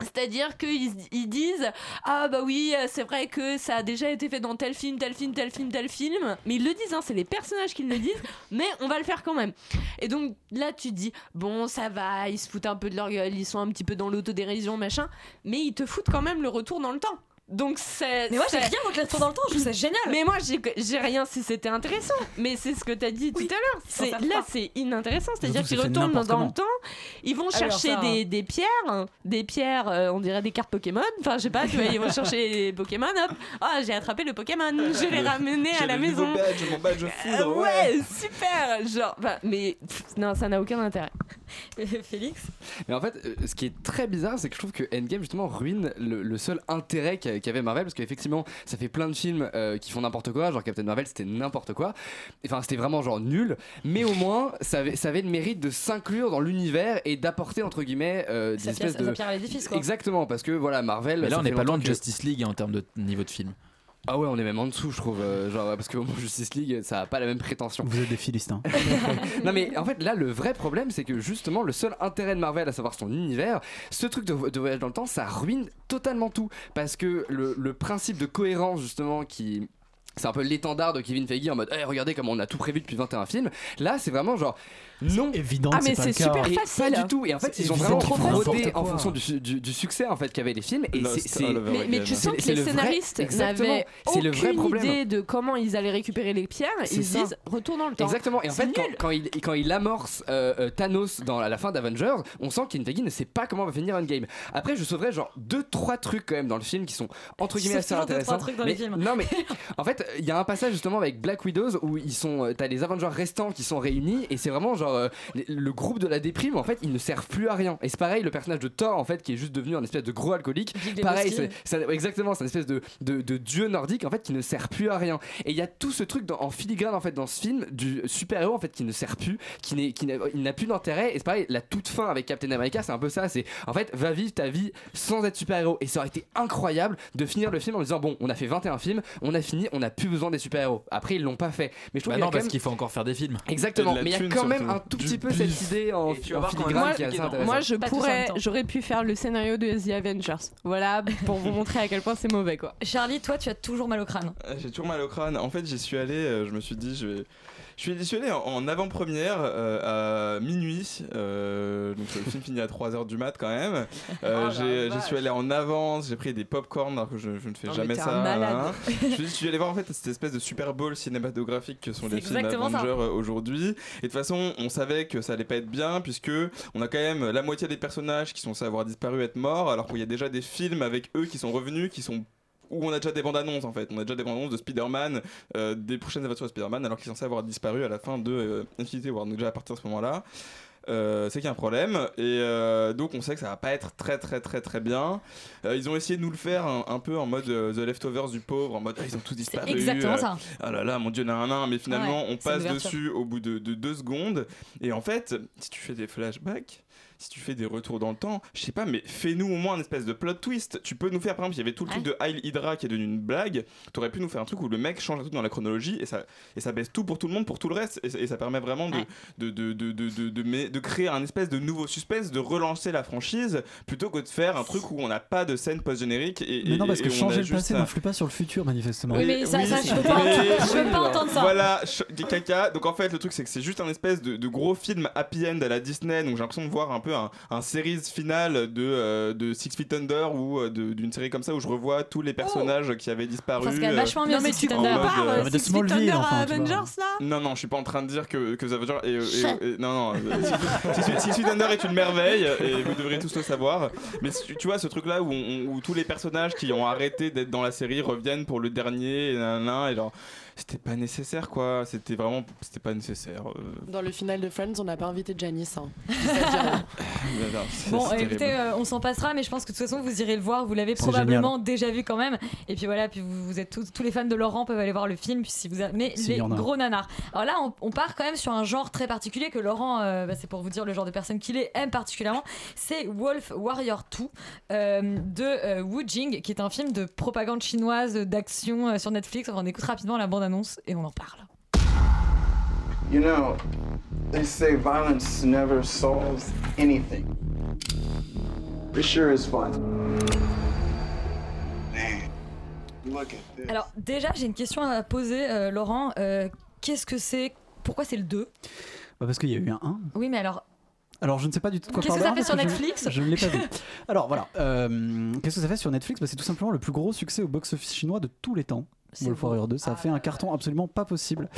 C'est-à-dire qu'ils ils disent Ah bah oui, euh, c'est vrai que ça a déjà été fait dans tel film, tel film, tel film, tel film. Mais ils le disent, hein, c'est les personnages qui le disent, mais on va le faire quand même. Et donc là, tu te dis Bon, ça va, ils se foutent un peu de leur gueule, ils sont un petit peu dans l'autodérision, machin, mais ils te foutent quand même le retour dans le temps. Donc c'est. Mais moi j'ai rien contre les retours dans le temps, je trouve ça génial. mais moi, j'ai rien si c'était intéressant. Mais c'est ce que tu as dit tout à l'heure. C'est Là, c'est inintéressant. C'est-à-dire qu'ils retournent dans comment. le temps. Ils vont Alors chercher ça, des, hein. des pierres. hein. Des pierres, euh, on dirait des cartes Pokémon. Enfin, je sais pas, tu vois, ils vont chercher les Pokémon. Hop. Ah, j'ai attrapé le Pokémon. Je l'ai ramené à la maison. badge, mon badge Euh, foudre, ouais. ouais, super. Genre, bah, mais pff, non, ça n'a aucun intérêt. Félix? Mais en fait, euh, ce qui est très bizarre, c'est que je trouve que Endgame justement ruine le, le seul intérêt qu'a- qu'avait Marvel, parce qu'effectivement, ça fait plein de films euh, qui font n'importe quoi, genre Captain Marvel, c'était n'importe quoi. Enfin, c'était vraiment genre nul, mais au moins, ça avait, ça avait le mérite de s'inclure dans l'univers et d'apporter entre guillemets euh, des Ça espèces de. ça pierre à l'édifice quoi. Exactement, parce que voilà, Marvel. Mais là, on n'est pas loin de que- Justice League en termes de niveau de film. Ah ouais, on est même en dessous, je trouve. euh, genre, parce que au moins, Justice League, ça a pas la même prétention. Vous êtes des philistins. non mais en fait là le vrai problème c'est que justement le seul intérêt de Marvel à savoir son univers ce truc de, de voyage dans le temps ça ruine totalement tout parce que le, le principe de cohérence justement qui c'est un peu l'étendard de Kevin Feige en mode Eh, regardez comme on a tout prévu depuis 21 films. Là, c'est vraiment genre non évident Ah, mais c'est super Et facile. Pas du tout. Et en fait, C'est ils ont vraiment brodé en fonction du, su- du- du succès en fait qu'avaient les films. Et c'est- Mais, mais tu sens que les le scénaristes n'avaient C'est le vrai aucune idée de comment ils allaient récupérer les pierres. C'est Ils se disent retourne dans le temps. Exactement. Et en fait, quand, il, quand il amorce euh, euh, Thanos dans la, la fin d'Avengers, on sent qu'Kevin Feige ne sait pas comment va finir Endgame. Après, je sauverais genre deux, trois trucs quand même dans le film qui sont entre guillemets assez intéressants. trucs dans Mais- les films. Non, mais en fait, il y a un passage justement avec Black Widows où ils sont, euh, t'as les Avengers restants qui sont réunis et c'est vraiment genre euh, le groupe de la déprime. En fait, ils ne servent plus à rien. Et c'est pareil, le personnage de Thor en fait qui est juste devenu un espèce de gros alcoolique. Big Pareil, Lebowski. c'est c'est- exactement, c'est une espèce de, de, de dieu nordique en fait qui ne sert plus à rien. Et il y a tout ce truc dans- en filigrane en fait dans ce film du super-héros en fait qui ne sert plus, qui n'est qui n'a il n'a plus d'intérêt. Et c'est pareil, la toute fin avec Captain America, c'est un peu ça. C'est en fait va vivre ta vie sans être super-héros. Et ça aurait été incroyable de finir le film en disant bon, on a fait 21 films, on a fini, on n'a plus besoin des super-héros. Après ils l'ont pas fait. Mais je trouve Bah qu'il non, parce même qu'il faut encore faire des films. Exactement, de mais il y a quand même. Un tout petit peu cette idée en, tu vas en filigrane même qui est assez Moi, intéressante. Moi, je pourrais, j'aurais pu faire le scénario de The Avengers. Voilà, pour vous montrer à quel point c'est mauvais, quoi. Charlie, toi, tu as toujours mal au crâne. Euh, J'ai toujours mal au crâne. En fait, j'y suis allé, euh, je me suis dit, je vais. Je suis, allé en, avant-première euh, à minuit. euh, donc le film finit à 3h du mat quand même. Euh, Oh la j'ai- J'y suis allé en avance, j'ai pris des pop-corn alors que je, je ne fais Non, jamais ça. hein. je, suis- je suis allé voir en fait cette espèce de Super Bowl cinématographique que sont les films. Avengers euh, aujourd'hui. Et de toute façon, on savait que ça allait pas être bien puisque on a quand même la moitié des personnages qui sont censés avoir disparu, être morts, alors qu'il y a déjà des films avec eux qui sont revenus, qui sont où on a déjà des bandes annonces en fait. On a déjà des bandes annonces de Spider-Man, euh, des prochaines aventures de Spider-Man, alors qu'il est censé avoir disparu à la fin de euh, Infinity War. Donc déjà à partir de ce moment-là. euh, c'est qu'il y a un problème et euh, donc on sait que ça va pas être très très très très bien. Euh, ils ont essayé de nous le faire un, un peu en mode The Leftovers du pauvre, en mode ah, ils ont tous disparu. exactement ça. Ah là là, mon dieu, nan, nan, mais finalement Ouais, on passe dessus au bout de, de deux secondes et en fait si tu fais des flashbacks si tu fais des retours dans le temps, je sais pas, mais fais-nous au moins un espèce de plot twist. Tu peux nous faire, par exemple, il y avait tout le truc de Heil Hydra qui est devenu une blague. T'aurais pu nous faire un truc où le mec change un truc dans la chronologie et ça, et ça baisse tout pour tout le monde, pour tout le reste. Et, ça- et ça permet vraiment de, de, de, de, de, de, de, mais- de créer un espèce de nouveau suspense, de relancer la franchise, plutôt que de faire un truc où on n'a pas de scène post-générique. Et, Mais non, parce et que changer le passé un- n'influe pas sur le futur, manifestement. Oui, mais ça- ça, je peux pas je pas entendre ça. Voilà, des caca. Donc en fait, le truc, c'est que c'est juste un espèce de, de gros film happy end à la Disney. Donc j'ai l'impression de voir un peu un, un series finale de, euh, de Six Feet Under ou euh, d'une série comme ça où je revois tous les personnages qui avaient disparu. Quand même euh, vachement mieux Non, mais Six tu Feet Under. mode, euh, euh, Six Feet Under enfin, à. Avengers, là? Non, non, je suis pas en train de dire que, que The Avengers. Et, et- et- non, non. euh, Six Feet- Six Feet Under est une merveille et vous devriez tous le savoir. Mais tu, tu vois, ce truc-là où, on- où tous les personnages qui ont arrêté d'être dans la série reviennent pour le dernier, et, nanana, et genre. C'était pas nécessaire quoi, c'était vraiment. C'était pas nécessaire. euh. Dans le final de Friends, on n'a pas invité Janice. hein. Mais non, c'est- Bon, écoutez, euh, on s'en passera, mais je pense que de toute façon, vous irez le voir. Vous l'avez probablement déjà vu quand même. Et puis voilà, puis vous, vous êtes tous, tous les fans de Laurent peuvent aller voir le film. Puis si vous avez- mais S'il les a. gros nanars. Alors là, on, on part quand même sur un genre très particulier que Laurent, euh, bah, c'est pour vous dire le genre de personne qu'il est, aime particulièrement. C'est Wolf Warrior 2 euh, de euh, Wu Jing, qui est un film de propagande chinoise d'action euh, sur Netflix. On écoute rapidement la bande-annonce et on en parle. You know, they say violence never solves anything. It sure is fun. Man, look at this. Alors déjà, j'ai une question à poser, euh, Laurent. Euh, Qu'est-ce que c'est? Pourquoi c'est le 2 Bah, parce qu'il y a eu un 1. Oui, mais alors, Alors, je ne sais pas du tout de quoi Qu'est-ce que ça fait sur Netflix? Je ne l'ai pas vu. Alors, voilà. euh, Qu'est-ce que ça fait sur Netflix? Bah, C'est tout simplement le plus gros succès au box-office chinois de tous les temps. Wolf beau. Warrior 2, ça a fait un carton absolument pas possible.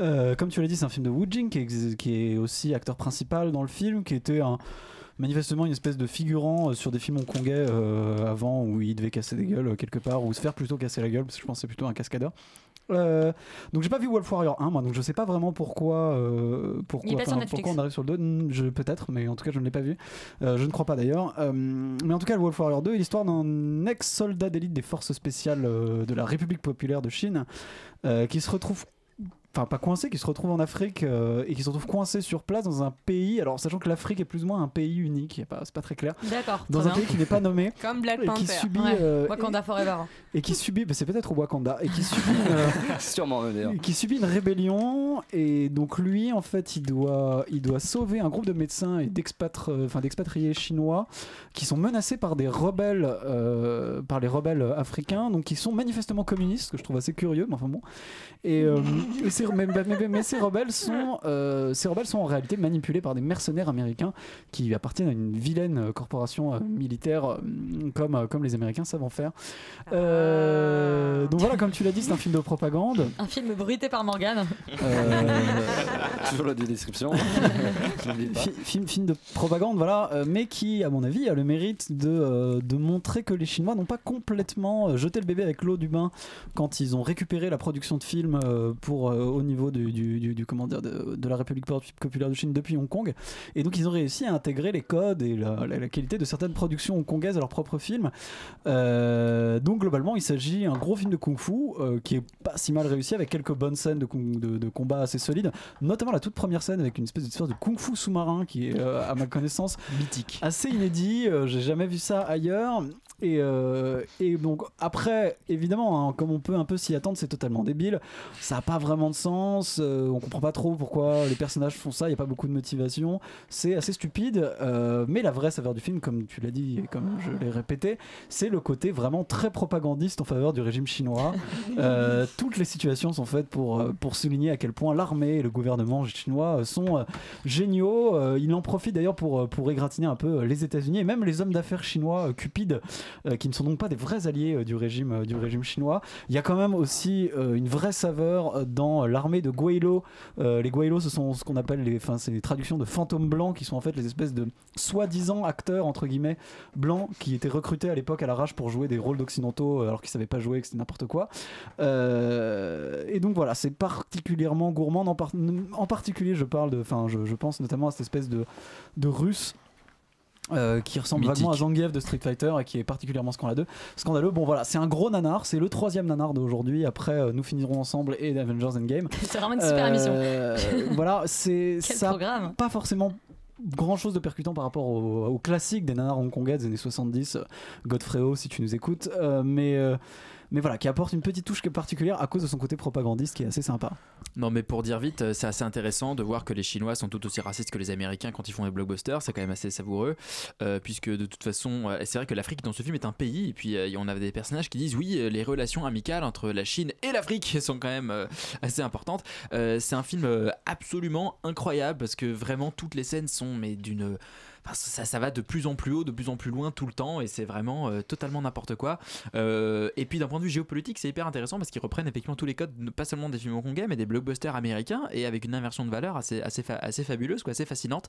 Euh, comme tu l'as dit, c'est un film de Wu Jing qui est, qui est aussi acteur principal dans le film, qui était un, manifestement une espèce de figurant euh, sur des films hongkongais euh, avant où il devait casser des gueules quelque part ou se faire plutôt casser la gueule parce que je pense que c'est plutôt un cascadeur. Euh, donc j'ai pas vu Wolf Warrior 1 moi donc je sais pas vraiment pourquoi euh, pourquoi, pourquoi on arrive sur le 2 Hmm, je peut-être mais en tout cas je ne l'ai pas vu. Euh, je ne crois pas d'ailleurs. Mais en tout cas le Wolf Warrior 2 est l'histoire d'un ex-soldat d'élite des forces spéciales de la République populaire de Chine qui se retrouve enfin pas coincés, qui se retrouvent en Afrique euh, et qui se retrouvent coincés sur place dans un pays. Alors sachant que l'Afrique est plus ou moins un pays unique, c'est pas très clair. D'accord. Dans un bien. pays qui n'est pas nommé. Comme Black et qui Panther. subit Ouais, euh, Wakanda Forever. et qui subit, bah, c'est peut-être Wakanda, et qui subit une, euh, Sûrement d'ailleurs. qui subit une rébellion et donc lui en fait il doit il doit sauver un groupe de médecins et d'expatriés chinois qui sont menacés par des rebelles euh, par les rebelles africains donc qui sont manifestement communistes ce que je trouve assez curieux mais enfin bon et, euh, et ces, mais, mais- mais- mais ces rebelles sont euh, ces rebelles sont en réalité manipulés par des mercenaires américains qui appartiennent à une vilaine euh, corporation euh, militaire comme euh, comme les Américains savent en faire Euh, donc voilà comme tu l'as dit c'est un film de propagande Un film bruité par Morgane. euh, Toujours la description. Fi- film, film de propagande, voilà, mais qui, à mon avis, a le mérite de, de montrer que les Chinois n'ont pas complètement jeté le bébé avec l'eau du bain quand ils ont récupéré la production de films pour, au niveau du, du, du- du- comment dire, de, de la République populaire de Chine depuis Hong Kong. Et donc, ils ont réussi à intégrer les codes et la, la- la qualité de certaines productions hongkongaises à leurs propres films. Euh, donc, globalement, il s'agit d'un gros film de kung-fu euh, qui est pas si mal réussi avec quelques bonnes scènes de, kung- de, de combat assez solides, notamment la toute première scène avec une espèce de, de kung-fu sous-marin qui est, euh, à ma connaissance, mythique. Assez inédit. J'ai jamais vu ça ailleurs. Et, euh, et donc après, évidemment, hein, comme on peut un peu s'y attendre, c'est totalement débile. Ça n'a pas vraiment de sens. euh, on comprend pas trop pourquoi les personnages font ça. Il y a pas beaucoup de motivation. C'est assez stupide. euh, mais la vraie saveur du film, comme tu l'as dit et comme je l'ai répété, c'est le côté vraiment très propagandiste en faveur du régime chinois. Euh, toutes les situations sont faites pour, euh, pour souligner à quel point l'armée et le gouvernement chinois sont géniaux. Il en profite d'ailleurs pour, pour égratigner un peu les États-Unis et même les hommes d'affaires chinois cupides, qui ne sont donc pas des vrais alliés du, régime, du régime chinois. Il y a quand même aussi une vraie saveur dans l'armée de Guaylo. Euh, les Guaylo, ce sont ce qu'on appelle les, c'est traductions de fantômes blancs, qui sont en fait les espèces de soi-disant acteurs entre guillemets blancs qui étaient recrutés à l'époque à l'arrache pour jouer des rôles d'occidentaux euh, alors qu'ils savaient pas jouer, que c'était n'importe quoi. Euh, et donc voilà, c'est particulièrement gourmand. En, par- en particulier, je parle de, enfin, je, je pense notamment à cette espèce de, de russe. Euh, qui ressemble Mythique. vaguement à Zangief de Street Fighter et qui est particulièrement scandaleux. Scandaleux, bon voilà, c'est un gros nanar, c'est le troisième nanar d'aujourd'hui. Après, euh, nous finirons ensemble et Avengers Endgame. C'est vraiment une super émission. Euh, voilà, c'est ça. programme. Pas forcément grand chose de percutant par rapport au, au classique des nanars hongkongais des années 70, euh, Godfrey Ho si tu nous écoutes, euh, mais, euh, mais voilà, qui apporte une petite touche particulière à cause de son côté propagandiste qui est assez sympa. Non, mais pour dire vite, euh, c'est assez intéressant de voir que les Chinois sont tout aussi racistes que les Américains quand ils font des blockbusters. C'est quand même assez savoureux, euh, puisque de toute façon, euh, c'est vrai que l'Afrique dans ce film est un pays, et puis on avait des personnages qui disent oui, les relations amicales entre la Chine et l'Afrique sont quand même assez importantes. C'est un film absolument incroyable parce que vraiment toutes les scènes sont mais d'une Enfin, ça, ça va de plus en plus haut, de plus en plus loin tout le temps, et c'est vraiment euh, totalement n'importe quoi. Euh, et puis d'un point de vue géopolitique, c'est hyper intéressant parce qu'ils reprennent effectivement tous les codes, pas seulement des films hongkongais, mais des blockbusters américains, et avec une inversion de valeur assez, assez, fa- assez fabuleuse, quoi, assez fascinante.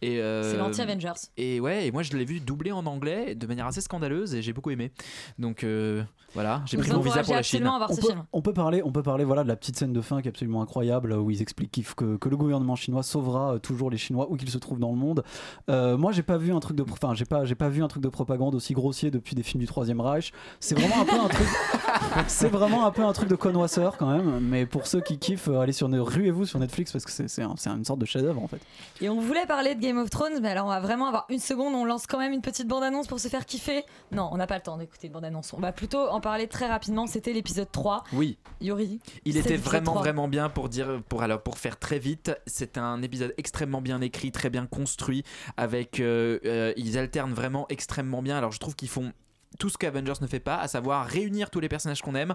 Et, euh, C'est l'anti-Avengers. Et ouais, et moi je l'ai vu doublé en anglais de manière assez scandaleuse, et j'ai beaucoup aimé. Donc euh, voilà, j'ai pris mon visa pour la Chine. on peut, film. on peut parler, on peut parler voilà, de la petite scène de fin qui est absolument incroyable où ils expliquent que, que le gouvernement chinois sauvera toujours les Chinois où qu'ils se trouvent dans le monde. Euh, moi, j'ai pas vu un truc de, enfin, j'ai pas, j'ai pas vu un truc de propagande aussi grossier depuis des films du Troisième Reich. C'est vraiment un peu un truc, c'est vraiment un peu un truc de connoisseur quand même. Mais pour ceux qui kiffent, euh, allez sur ruez-vous sur Netflix parce que c'est, c'est, un- c'est une sorte de chef-d'œuvre en fait. Et on voulait parler de Game of Thrones, mais alors on va vraiment avoir une seconde. On lance quand même une petite bande-annonce pour se faire kiffer. Non, on n'a pas le temps d'écouter une bande-annonce. On va plutôt en parler très rapidement. C'était l'épisode 3. Oui. Yuri. Il était vraiment 3. vraiment bien pour dire pour alors pour faire très vite. C'est un épisode extrêmement bien écrit, très bien construit. Avec euh, euh, ils alternent vraiment extrêmement bien. Alors je trouve qu'ils font tout ce qu'Avengers ne fait pas, à savoir réunir tous les personnages qu'on aime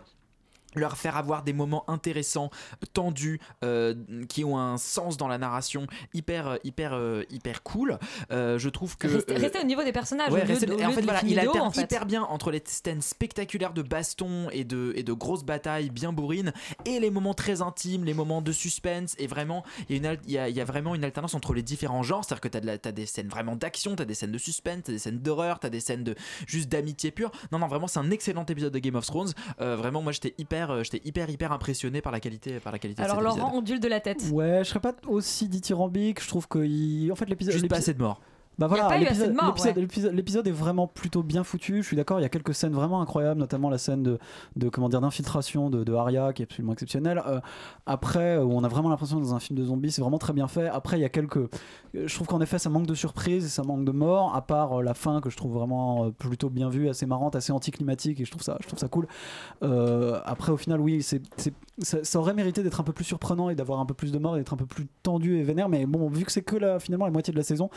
leur faire avoir des moments intéressants, tendus, euh, qui ont un sens dans la narration hyper euh, hyper euh, hyper cool. Euh, je trouve que Restez, euh, restez au niveau des personnages. Ouais, de- et en fait, de voilà, il alterne en fait. hyper bien entre les scènes spectaculaires de baston et de, et de grosses batailles bien bourrines et les moments très intimes, les moments de suspense. Et vraiment, il y a, une al- il y a, il y a vraiment une alternance entre les différents genres. C'est-à-dire que tu as, des scènes vraiment d'action, tu as des scènes de suspense, tu as des scènes d'horreur, tu as des scènes de juste d'amitié pure. Non, non, vraiment, c'est un excellent épisode de Game of Thrones. Vraiment, moi, j'étais hyper, euh, j'étais hyper, hyper impressionné par la qualité, par la qualité Alors de cet Laurent épisode. ondule de la tête. Ouais, je serais pas aussi dithyrambique. Je trouve que il- en fait l'épisode, Juste pas assez de morts. Bah voilà, l'épisode- ouais. est vraiment plutôt bien foutu. Je suis d'accord, il y a quelques scènes vraiment incroyables, notamment la scène de, de comment dire d'infiltration de, de Arya qui est absolument exceptionnelle. Euh, après, où on a vraiment l'impression dans un film de zombies, c'est vraiment très bien fait. Après, il y a quelques, euh, je trouve qu'en effet, ça manque de surprise, et ça manque de morts. À part euh, la fin que je trouve vraiment euh, plutôt bien vue, assez marrante, assez anticlimatique, et je trouve ça, je trouve ça cool. Euh, après, au final, oui, c'est- ça, ça aurait mérité d'être un peu plus surprenant et d'avoir un peu plus de morts, et d'être un peu plus tendu et vénère. Mais bon, vu que c'est que la, finalement la moitié de la saison,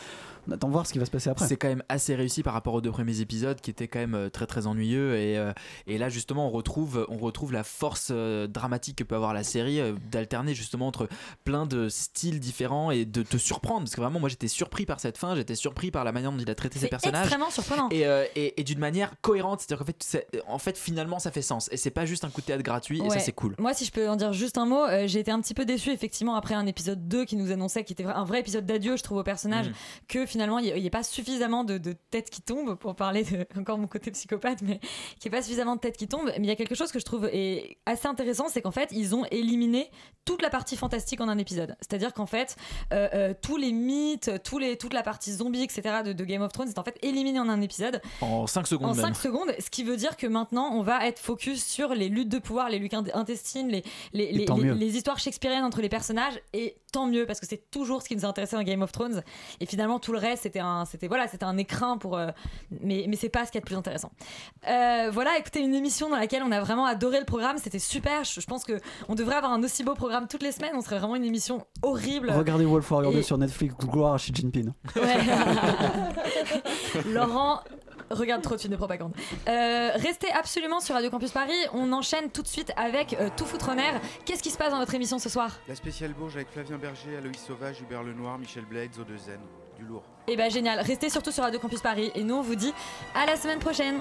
on attend de voir ce qui va se passer après. C'est quand même assez réussi par rapport aux deux premiers épisodes qui étaient quand même euh, très très ennuyeux et, euh, et là justement on retrouve, on retrouve la force euh, dramatique que peut avoir la série euh, d'alterner justement entre plein de styles différents et de te surprendre parce que vraiment moi j'étais surpris par cette fin, j'étais surpris par la manière dont il a traité ses C'est personnages extrêmement surprenant. et, euh, et, et d'une manière cohérente, c'est-à-dire qu'en fait, en fait finalement ça fait sens et c'est pas juste un coup de théâtre gratuit et ça c'est cool. Moi, si je peux en dire juste un mot, euh, j'ai été un petit peu déçue effectivement après un épisode 2 qui nous annonçait, qui était un vrai épisode d'adieu, je trouve, au personnage, Mm. que finalement il n'y ait pas suffisamment de, de têtes qui tombent, pour parler de encore mon côté psychopathe, mais qu'il n'y ait pas suffisamment de têtes qui tombent. Mais il y a quelque chose que je trouve est assez intéressant, c'est qu'en fait, ils ont éliminé toute la partie fantastique en un épisode. C'est-à-dire qu'en fait, euh, euh, tous les mythes, tous les, toute la partie zombie, etc. de, de Game of Thrones est en fait éliminée en un épisode. En 5 secondes En même. 5 secondes, ce qui veut dire que maintenant on va être focus sur les luttes de pouvoir, les luttes int- intestines, les, les, les, tant les- mieux. les histoires shakespeariennes entre les personnages, et tant mieux parce que c'est toujours ce qui nous a intéressé dans Game of Thrones. Et finalement, tout le reste, c'était un, c'était voilà, c'était un écrin pour, euh, mais, mais c'est pas ce qui est le plus intéressant. Euh, voilà, écoutez, une émission dans laquelle on a vraiment adoré le programme, c'était super. Je, je pense que on devrait avoir un aussi beau programme toutes les semaines. On serait vraiment une émission horrible. Regardez Wolf Warrior 2 Et- sur Netflix, gloire à Xi Jinping. Laurent regarde trop de films de propagande. Euh, restez absolument sur Radio Campus Paris. On enchaîne tout de suite avec euh, Tout foutre en air. Qu'est-ce qui se passe dans votre émission ce soir? La spéciale Bourges avec Flavien Berger, Aloïs Sauvage, Hubert Lenoir, Michel Blades, Odezen. Du lourd. Eh ben génial. Restez surtout sur Radio Campus Paris. Et nous on vous dit à la semaine prochaine.